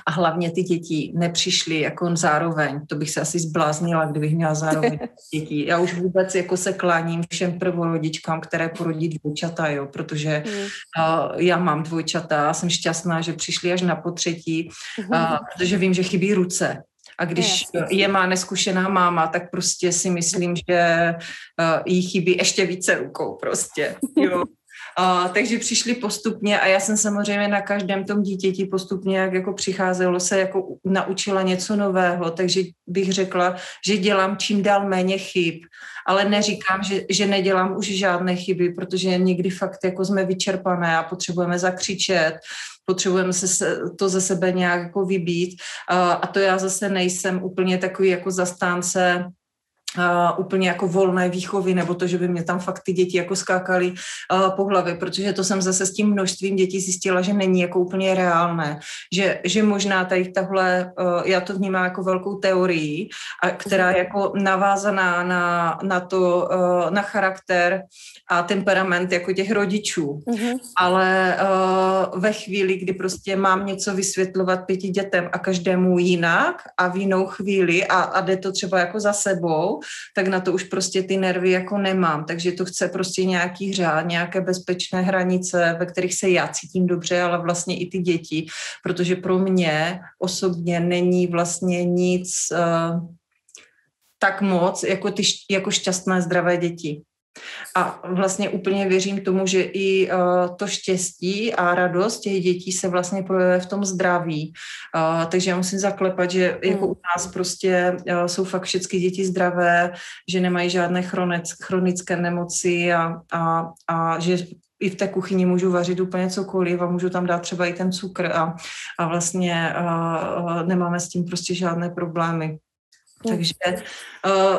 A hlavně ty děti nepřišly jako zároveň. To bych se asi zbláznila, kdybych měla zároveň dětí. Já už vůbec jako se kláním všem prvorodičkám, které porodí dvojčata, jo, protože mm. uh, já mám dvojčata a jsem šťastná, že přišli až na potřetí, uh, protože vím, že chybí ruce. A když je má neskušená máma, tak prostě si myslím, že uh, jí chybí ještě více rukou prostě. Jo. Uh, takže přišli postupně a já jsem samozřejmě na každém tom dítěti postupně, jak jako přicházelo se, jako naučila něco nového, takže bych řekla, že dělám čím dál méně chyb, ale neříkám, že, že nedělám už žádné chyby, protože někdy fakt jako jsme vyčerpané a potřebujeme zakřičet, potřebujeme se to ze sebe nějak jako vybít. Uh, a to já zase nejsem úplně takový jako zastánce Uh, úplně jako volné výchovy, nebo to, že by mě tam fakt ty děti jako skákaly uh, po hlavě, protože to jsem zase s tím množstvím dětí zjistila, že není jako úplně reálné, že, že možná tady tahle, uh, já to vnímám jako velkou teorii, a která je jako navázaná na, na to, uh, na charakter a temperament jako těch rodičů, mm-hmm. ale uh, ve chvíli, kdy prostě mám něco vysvětlovat pěti dětem a každému jinak a v jinou chvíli a, a jde to třeba jako za sebou, tak na to už prostě ty nervy jako nemám. Takže to chce prostě nějaký řád, nějaké bezpečné hranice, ve kterých se já cítím dobře, ale vlastně i ty děti, protože pro mě osobně není vlastně nic uh, tak moc jako, ty, jako šťastné, zdravé děti. A vlastně úplně věřím tomu, že i uh, to štěstí a radost těch dětí se vlastně projevuje v tom zdraví. Uh, takže já musím zaklepat, že jako u nás prostě uh, jsou fakt všechny děti zdravé, že nemají žádné chronic, chronické nemoci a, a, a že i v té kuchyni můžu vařit úplně cokoliv a můžu tam dát třeba i ten cukr a, a vlastně uh, nemáme s tím prostě žádné problémy. Takže uh,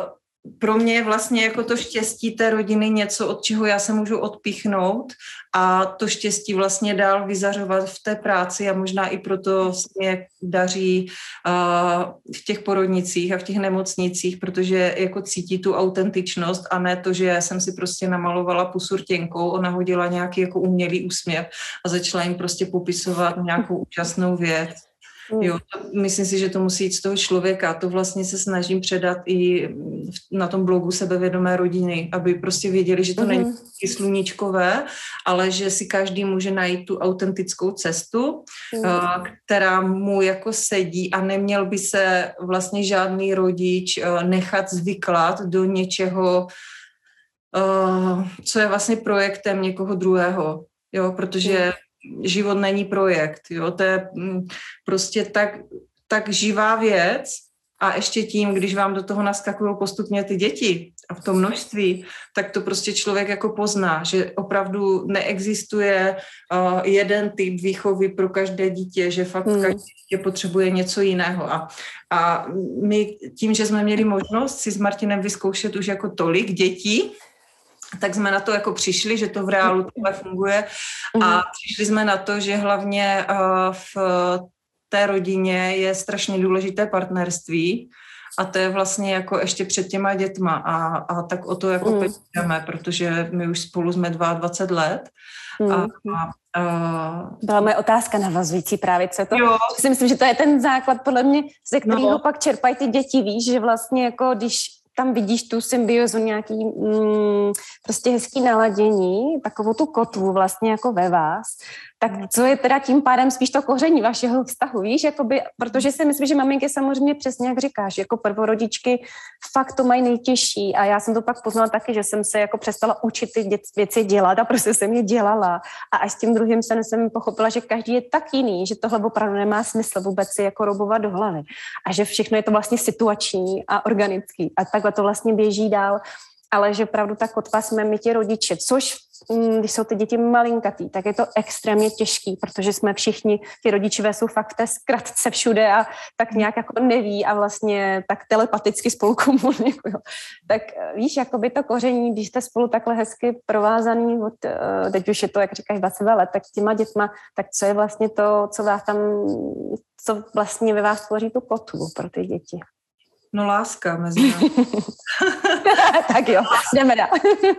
pro mě je vlastně jako to štěstí té rodiny něco, od čeho já se můžu odpichnout a to štěstí vlastně dál vyzařovat v té práci a možná i proto se mě daří uh, v těch porodnicích a v těch nemocnicích, protože jako cítí tu autentičnost a ne to, že jsem si prostě namalovala pusu rtěnkou, ona hodila nějaký jako umělý úsměv a začala jim prostě popisovat nějakou úžasnou věc. Hmm. Jo, myslím si, že to musí jít z toho člověka. To vlastně se snažím předat i na tom blogu sebevědomé rodiny, aby prostě věděli, že to mm-hmm. není hmm. sluníčkové, ale že si každý může najít tu autentickou cestu, mm. která mu jako sedí a neměl by se vlastně žádný rodič eh, nechat zvyklat do něčeho, eh, co je vlastně projektem někoho druhého. Jo, protože mm život není projekt, jo, to je mm, prostě tak, tak živá věc a ještě tím, když vám do toho naskakují postupně ty děti a v tom množství, tak to prostě člověk jako pozná, že opravdu neexistuje uh, jeden typ výchovy pro každé dítě, že fakt hmm. každé dítě potřebuje něco jiného a, a my tím, že jsme měli možnost si s Martinem vyzkoušet už jako tolik dětí, tak jsme na to jako přišli, že to v reálu takhle funguje a mhm. přišli jsme na to, že hlavně uh, v té rodině je strašně důležité partnerství a to je vlastně jako ještě před těma dětma a, a tak o to jako mm. pečujeme, protože my už spolu jsme 22 let mm. a, a Uh, Byla moje otázka navazující právě, co to. Jo. Si myslím, že to je ten základ, podle mě, ze kterého no. pak čerpají ty děti, víš, že vlastně jako když tam vidíš tu symbiozu, nějaký mm, prostě hezký naladění, takovou tu kotvu vlastně jako ve vás, tak co je teda tím pádem spíš to koření vašeho vztahu, víš, jakoby, protože si myslím, že maminky samozřejmě přesně jak říkáš, jako prvorodičky fakt to mají nejtěžší. A já jsem to pak poznala taky, že jsem se jako přestala učit ty věci dělat a prostě jsem je dělala. A až s tím druhým jsem, jsem pochopila, že každý je tak jiný, že tohle opravdu nemá smysl vůbec si jako robovat do hlavy. A že všechno je to vlastně situační a organický. A takhle to vlastně běží dál. Ale že opravdu ta kotva jsme my ti rodiče, což když jsou ty děti malinkatý, tak je to extrémně těžký, protože jsme všichni, ty rodičové jsou fakt v té zkratce všude a tak nějak jako neví a vlastně tak telepaticky spolu komunikují. Tak eh, víš, jako by to koření, když jste spolu takhle hezky provázaný, od, eh, teď už je to, jak říkáš, 20 let, tak s těma dětma, tak co je vlastně to, co vás tam, co vlastně ve vás tvoří tu kotvu pro ty děti? No láska mezi námi. tak jo, jdeme dál.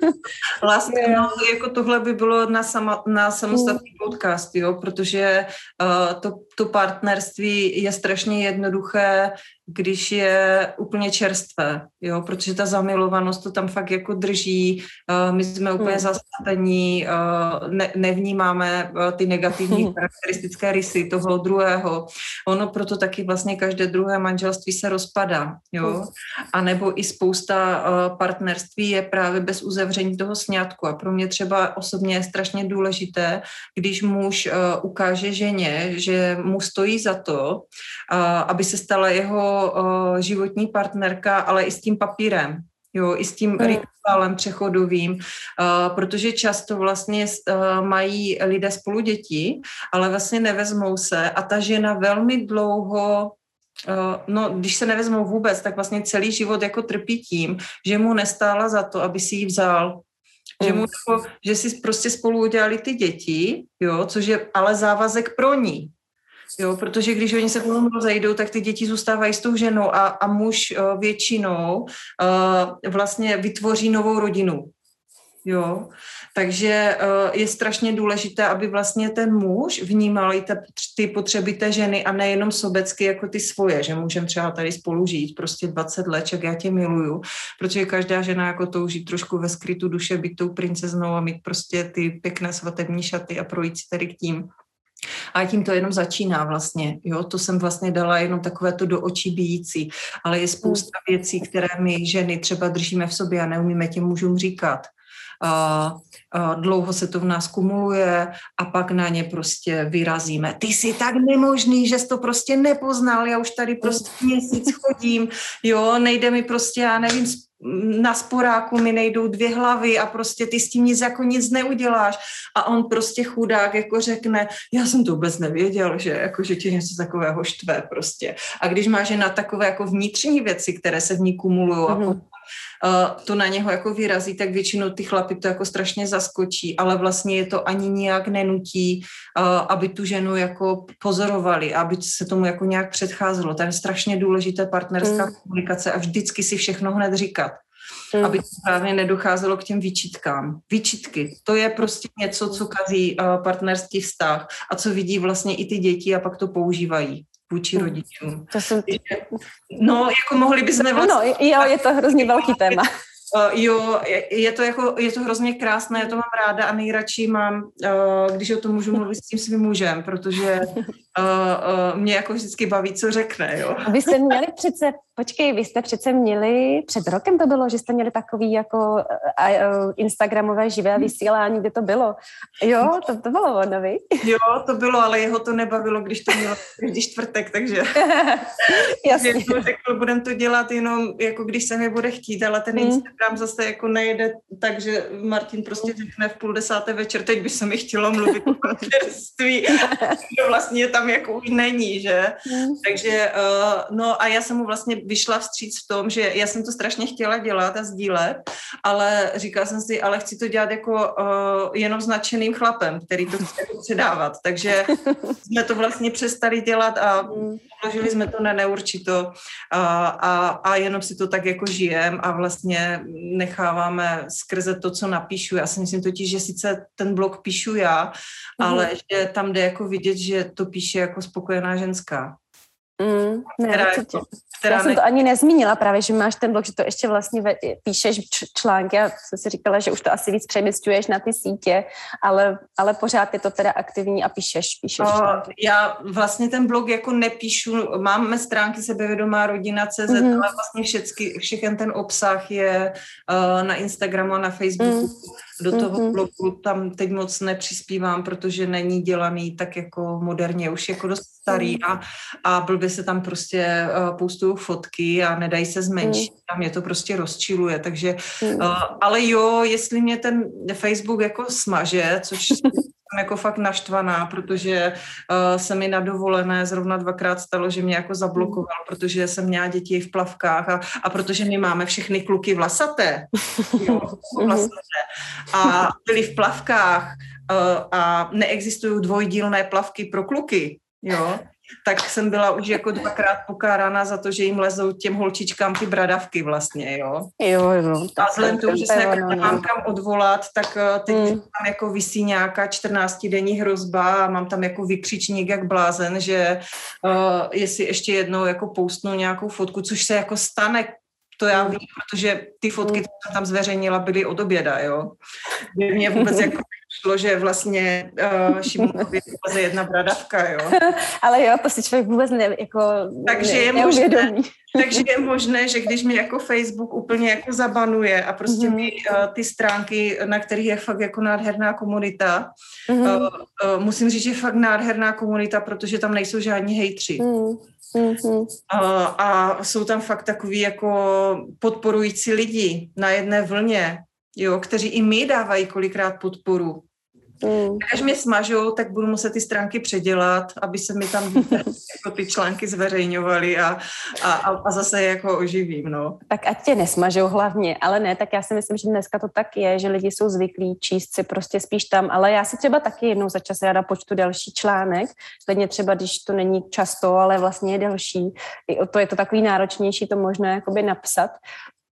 láska, no, jako tohle by bylo na, sama, na samostatný mm. podcast, jo, protože uh, to, to partnerství je strašně jednoduché když je úplně čerstvé, jo, protože ta zamilovanost to tam fakt jako drží, uh, my jsme úplně hmm. zastavení, uh, ne, nevnímáme uh, ty negativní hmm. charakteristické rysy toho druhého. Ono proto taky vlastně každé druhé manželství se rozpadá, jo, hmm. a nebo i spousta partnerství je právě bez uzavření toho sňatku a pro mě třeba osobně je strašně důležité, když muž ukáže ženě, že mu stojí za to, aby se stala jeho uh, životní partnerka, ale i s tím papírem, jo, i s tím hmm. rituálem přechodovým, uh, protože často vlastně uh, mají lidé spolu děti, ale vlastně nevezmou se a ta žena velmi dlouho Uh, no, když se nevezmou vůbec, tak vlastně celý život jako trpí tím, že mu nestála za to, aby si ji vzal. Že, mu že si prostě spolu udělali ty děti, jo, což je ale závazek pro ní. Jo, protože když oni se potom rozejdou, tak ty děti zůstávají s tou ženou a, a muž uh, většinou uh, vlastně vytvoří novou rodinu. Jo, takže uh, je strašně důležité, aby vlastně ten muž vnímal i ty potřeby té ženy a nejenom sobecky jako ty svoje, že můžeme třeba tady spolu žít prostě 20 let, jak já tě miluju, protože každá žena jako touží trošku ve skrytu duše být tou princeznou a mít prostě ty pěkné svatební šaty a projít si tady k tím. A tím to jenom začíná vlastně, jo, to jsem vlastně dala jenom takové to do očí bíjící, ale je spousta hmm. věcí, které my ženy třeba držíme v sobě a neumíme těm mužům říkat. Uh, uh, dlouho se to v nás kumuluje a pak na ně prostě vyrazíme. Ty jsi tak nemožný, že jsi to prostě nepoznal, já už tady prostě měsíc chodím, jo, nejde mi prostě, já nevím, na sporáku mi nejdou dvě hlavy a prostě ty s tím nic jako nic neuděláš. A on prostě chudák jako řekne, já jsem to vůbec nevěděl, že, jako, že tě něco takového štve prostě. A když máš na takové jako vnitřní věci, které se v ní kumulují mm-hmm. a mhm. Uh, to na něho jako vyrazí, tak většinou ty chlapy to jako strašně zaskočí, ale vlastně je to ani nijak nenutí, uh, aby tu ženu jako pozorovali, aby se tomu jako nějak předcházelo. To je strašně důležité partnerská mm. komunikace a vždycky si všechno hned říkat. Mm. Aby to právě nedocházelo k těm výčitkám. Výčitky, to je prostě něco, co kazí uh, partnerský vztah a co vidí vlastně i ty děti a pak to používají vůči hm. rodičům. To jsem... No, jako mohli bychom vlastně... No, jo, je to hrozně velký téma. Jo, je, to jako, je to hrozně krásné, já to mám ráda a nejradši mám, uh, když o tom můžu mluvit s tím svým mužem, protože uh, uh, mě jako vždycky baví, co řekne, jo. Vy jste měli přece, počkej, vy jste přece měli, před rokem to bylo, že jste měli takový jako uh, Instagramové živé vysílání, kde to bylo. Jo, to, to bylo ono, vy? Jo, to bylo, ale jeho to nebavilo, když to mělo když čtvrtek, takže Jasně. to řekl, budem to dělat jenom, jako když se mi bude chtít, ale ten hmm. Instagram zase jako nejde, takže Martin prostě řekne v půl desáté večer, teď by se mi chtělo mluvit o partnerství, vlastně tam jako už není, že? Hmm. Takže, uh, no a já jsem mu vlastně vyšla vstříc v tom, že já jsem to strašně chtěla dělat a sdílet, ale říkala jsem si, ale chci to dělat jako uh, jenom značeným chlapem, který to chce předávat, takže jsme to vlastně přestali dělat a Vložili jsme to na neurčito a, a, a jenom si to tak jako žijem a vlastně necháváme skrze to, co napíšu. Já si myslím totiž, že sice ten blog píšu já, mm. ale že tam jde jako vidět, že to píše jako spokojená ženská. Mm, ne, která, jako, která Já jsem to ani nezmínila právě, že máš ten blog, že to ještě vlastně ve, píšeš články a jsem si říkala, že už to asi víc přemysťuješ na ty sítě, ale, ale pořád je to teda aktivní a píšeš, píšeš o, články. Já vlastně ten blog jako nepíšu, máme stránky sebevědomá rodina CZ, mm-hmm. ale vlastně všechny, všechen ten obsah je uh, na Instagramu a na Facebooku. Mm. Do toho mm-hmm. blogu tam teď moc nepřispívám, protože není dělaný tak jako moderně, už jako dost starý mm. a, a blbě se tam prostě uh, poustují fotky a nedají se zmenšit, mm. tam je to prostě rozčiluje, takže, mm. uh, ale jo, jestli mě ten Facebook jako smaže, což jsem jako fakt naštvaná, protože uh, se mi na dovolené zrovna dvakrát stalo, že mě jako zablokoval, protože jsem měla děti v plavkách a, a protože my máme všechny kluky vlasaté, jo, vlasaté. A byli v plavkách uh, a neexistují dvojdílné plavky pro kluky, jo, tak jsem byla už jako dvakrát pokárána za to, že jim lezou těm holčičkám ty bradavky vlastně, jo. Jo, jo. A vzhledem tomu, že se jako nemám kam odvolat, tak eh, teď hmm. tam jako vysí nějaká 14-denní hrozba a mám tam jako vykřičník jak blázen, že uh, jestli ještě jednou jako poustnu nějakou fotku, což se jako stane to já vím, protože ty fotky, hmm. které jsem tam zveřejnila, byly od oběda, jo. Mě vůbec jako šlo, že vlastně uh, Šimonovi je jedna bradavka, jo. Ale jo, to si člověk vůbec ne, jako takže ne, je možné, takže je možné, že když mi jako Facebook úplně jako zabanuje a prostě mm-hmm. mi uh, ty stránky, na kterých je fakt jako nádherná komunita, mm-hmm. uh, uh, musím říct, že je fakt nádherná komunita, protože tam nejsou žádní hejtři. Mm. Mm-hmm. A, a jsou tam fakt takový jako podporující lidi na jedné vlně, jo, kteří i mi dávají kolikrát podporu. Mm. Až mě smažou, tak budu muset ty stránky předělat, aby se mi tam jako ty články zveřejňovaly a, a, a zase jako oživím, no. Tak ať tě nesmažou hlavně, ale ne, tak já si myslím, že dneska to tak je, že lidi jsou zvyklí číst si prostě spíš tam, ale já si třeba taky jednou za čas ráda počtu další článek, klidně třeba, když to není často, ale vlastně je delší, to je to takový náročnější, to možná jakoby napsat,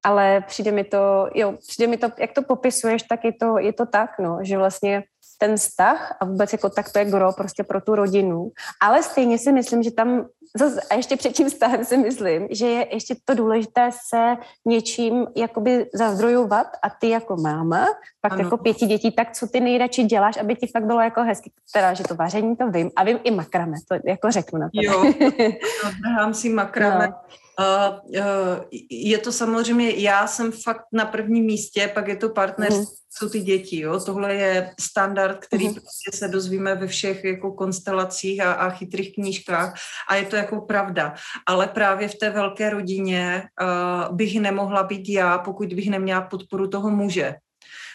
ale přijde mi to, jo, přijde mi to, jak to popisuješ, tak je to, je to tak, no, že vlastně ten vztah a vůbec jako tak to je gro prostě pro tu rodinu. Ale stejně si myslím, že tam zase, a ještě před tím vztahem si myslím, že je ještě to důležité se něčím jakoby zazdrojovat a ty jako máma, pak ano. jako pěti dětí, tak co ty nejradši děláš, aby ti fakt bylo jako hezky, teda, že to vaření to vím a vím i makrame, to jako řeknu na to. Jo, nahám si makrame. No je to samozřejmě, já jsem fakt na prvním místě, pak je to partner, mm. jsou ty děti, jo. Tohle je standard, který mm. prostě se dozvíme ve všech jako konstelacích a, a chytrých knížkách a je to jako pravda. Ale právě v té velké rodině uh, bych nemohla být já, pokud bych neměla podporu toho muže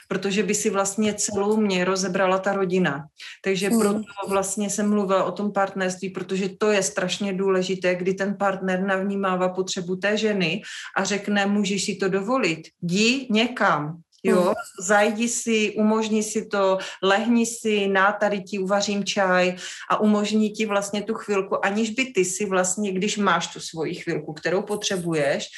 protože by si vlastně celou mě rozebrala ta rodina. Takže hmm. proto vlastně jsem mluvila o tom partnerství, protože to je strašně důležité, kdy ten partner navnímává potřebu té ženy a řekne, můžeš si to dovolit, jdi někam, Jo, hmm. zajdi si, umožni si to, lehni si, na tady ti uvařím čaj a umožní ti vlastně tu chvilku, aniž by ty si vlastně, když máš tu svoji chvilku, kterou potřebuješ,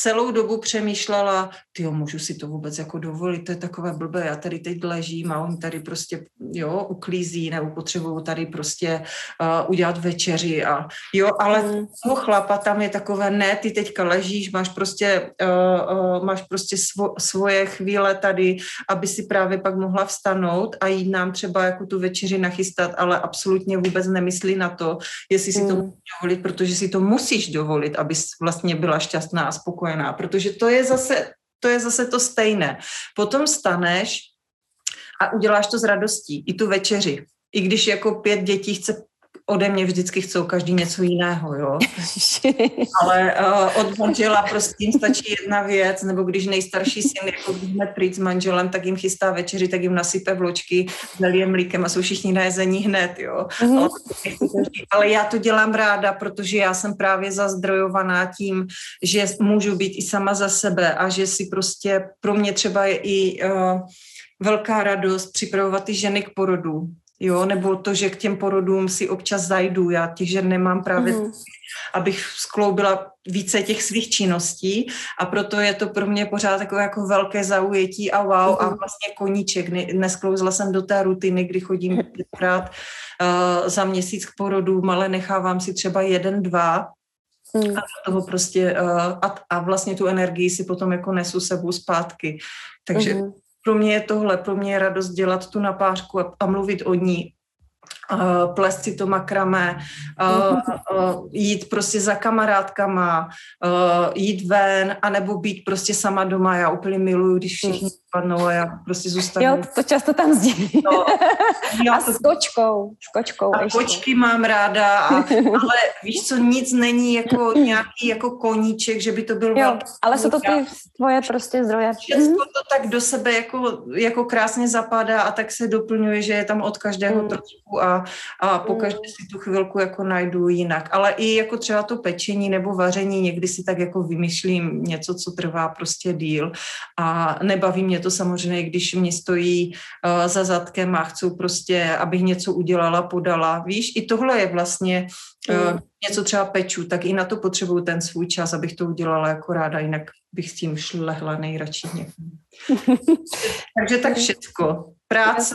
celou dobu přemýšlela, ty jo, můžu si to vůbec jako dovolit, to je takové blbé, já tady teď ležím a on tady prostě, jo, uklízí, nebo potřebuju tady prostě uh, udělat večeři a jo, ale mm. toho chlapa tam je takové, ne, ty teďka ležíš, máš prostě, uh, uh, máš prostě svo, svoje chvíle tady, aby si právě pak mohla vstanout a jít nám třeba jako tu večeři nachystat, ale absolutně vůbec nemyslí na to, jestli si mm. to můžeš dovolit, protože si to musíš dovolit, abys vlastně byla šťastná a spokojená spokojená, protože to je zase to, je zase to stejné. Potom staneš a uděláš to s radostí, i tu večeři. I když jako pět dětí chce ode mě vždycky chcou každý něco jiného, jo. Ale uh, od manžela prostě jim stačí jedna věc, nebo když nejstarší syn, jako když jsme pryč s manželem, tak jim chystá večeři, tak jim nasype vločky, zalije mlíkem a jsou všichni na jezení hned, jo. Mm-hmm. Ale, ale já to dělám ráda, protože já jsem právě zazdrojovaná tím, že můžu být i sama za sebe a že si prostě pro mě třeba je i uh, velká radost připravovat ty ženy k porodu, jo, nebo to, že k těm porodům si občas zajdu, já těch žen nemám právě, mm. abych skloubila více těch svých činností a proto je to pro mě pořád takové jako velké zaujetí a wow mm. a mhm. vlastně koníček. Nesklouzla jsem do té rutiny, kdy chodím pětkrát uh, za měsíc k porodům, ale nechávám si třeba jeden, dva Hmm. A toho prostě uh, a, a vlastně tu energii si potom jako nesu sebou zpátky. Takže hmm pro mě je tohle, pro mě je radost dělat tu napářku a, a mluvit o ní plést si to makrame, uh, uh, jít prostě za kamarádkama, jít ven, anebo být prostě sama doma. Já úplně miluju, když všichni spadnou a já prostě zůstanu. Jo, to často tam sdělí. No, a s kočkou. S kočkou a ještě. kočky mám ráda, a, ale víš co, nic není jako nějaký jako koníček, že by to byl Jo, ale jsou to ty tvoje prostě zdroje. Všechno mhm. to tak do sebe jako, jako krásně zapadá a tak se doplňuje, že je tam od každého mm. trošku a, a pokaždé mm. si tu chvilku jako najdu jinak. Ale i jako třeba to pečení nebo vaření, někdy si tak jako vymýšlím něco, co trvá prostě díl a nebaví mě to samozřejmě, když mě stojí uh, za zadkem a chcou prostě, abych něco udělala, podala. Víš, i tohle je vlastně uh, něco třeba peču, tak i na to potřebuju ten svůj čas, abych to udělala jako ráda, jinak bych s tím šlehla nejradši někam. Takže tak všecko práce.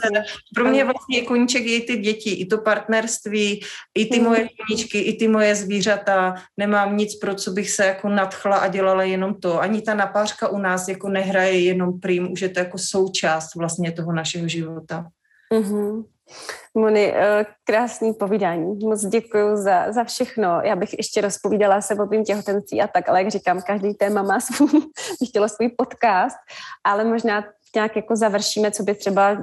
Pro mě vlastně koníček je i ty děti, i to partnerství, i ty moje koníčky, i ty moje zvířata. Nemám nic, pro co bych se jako nadchla a dělala jenom to. Ani ta napářka u nás jako nehraje jenom prým, už je to jako součást vlastně toho našeho života. Mm-hmm. Moni, eh, krásný povídání. Moc děkuji za, za všechno. Já bych ještě rozpovídala se o tím těhotenství a tak, ale jak říkám, každý téma má svůj, bych chtěla svůj podcast, ale možná nějak jako završíme, co by třeba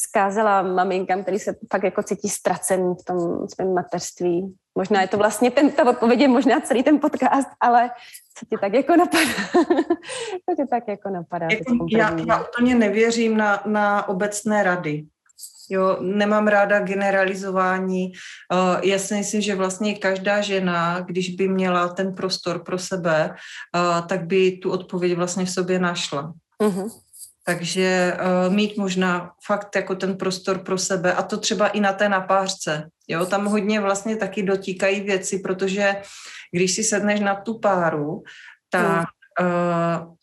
zkázala maminkám, který se fakt jako cítí ztracený v tom svém mateřství. Možná je to vlastně ten, ta odpověď je možná celý ten podcast, ale co ti tak jako napadá? co ti tak jako napadá? Jako já, já úplně nevěřím na, na obecné rady. Jo, nemám ráda generalizování. Uh, já si myslím, že vlastně každá žena, když by měla ten prostor pro sebe, uh, tak by tu odpověď vlastně v sobě našla. Uh-huh. Takže uh, mít možná fakt jako ten prostor pro sebe a to třeba i na té napářce. Jo, tam hodně vlastně taky dotíkají věci, protože když si sedneš na tu páru, tak uh,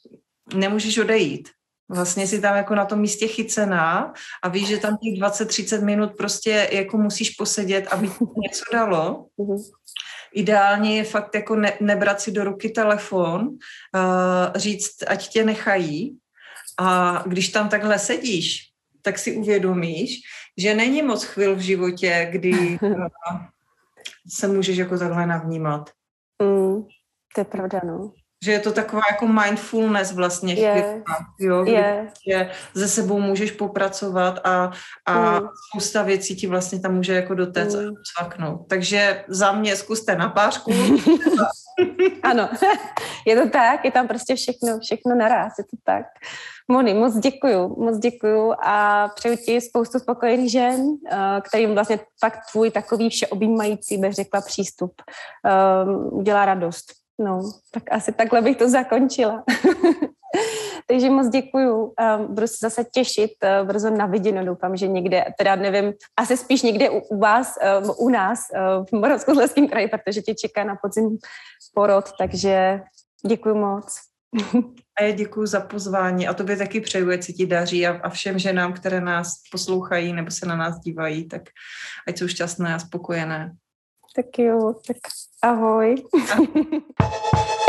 nemůžeš odejít. Vlastně si tam jako na tom místě chycená a víš, že tam těch 20-30 minut prostě jako musíš posedět, aby něco dalo. Mhm. Ideálně je fakt jako ne, nebrat si do ruky telefon, uh, říct, ať tě nechají, a když tam takhle sedíš, tak si uvědomíš, že není moc chvil v životě, kdy se můžeš jako takhle navnímat. Mm. To je pravda, no. Že je to taková jako mindfulness vlastně Je. chvílka, jo, Je. prostě ze sebou můžeš popracovat a, a Mm. spousta věcí ti vlastně tam může jako dotéct a Mm. cvaknout. Takže za mě zkuste na pářku. Ano, je to tak, je tam prostě všechno, všechno naraz, je to tak. Moni, moc děkuju, moc děkuju a přeju ti spoustu spokojených žen, eh, kterým vlastně fakt tvůj takový všeobjímající, bych řekla, přístup udělá radost. No, tak asi takhle bych to zakončila. Takže moc děkuju. Um, budu se zase těšit uh, brzo na viděno. Doufám, že někde, teda nevím, asi spíš někde u, u vás, um, u nás uh, v Moravskoslezském kraji, protože tě čeká na podzim porod, takže děkuji moc. A já děkuji za pozvání a tobě taky přeju, ať se ti daří a, a všem ženám, které nás poslouchají nebo se na nás dívají, tak ať jsou šťastné a spokojené. Tak jo, tak ahoj.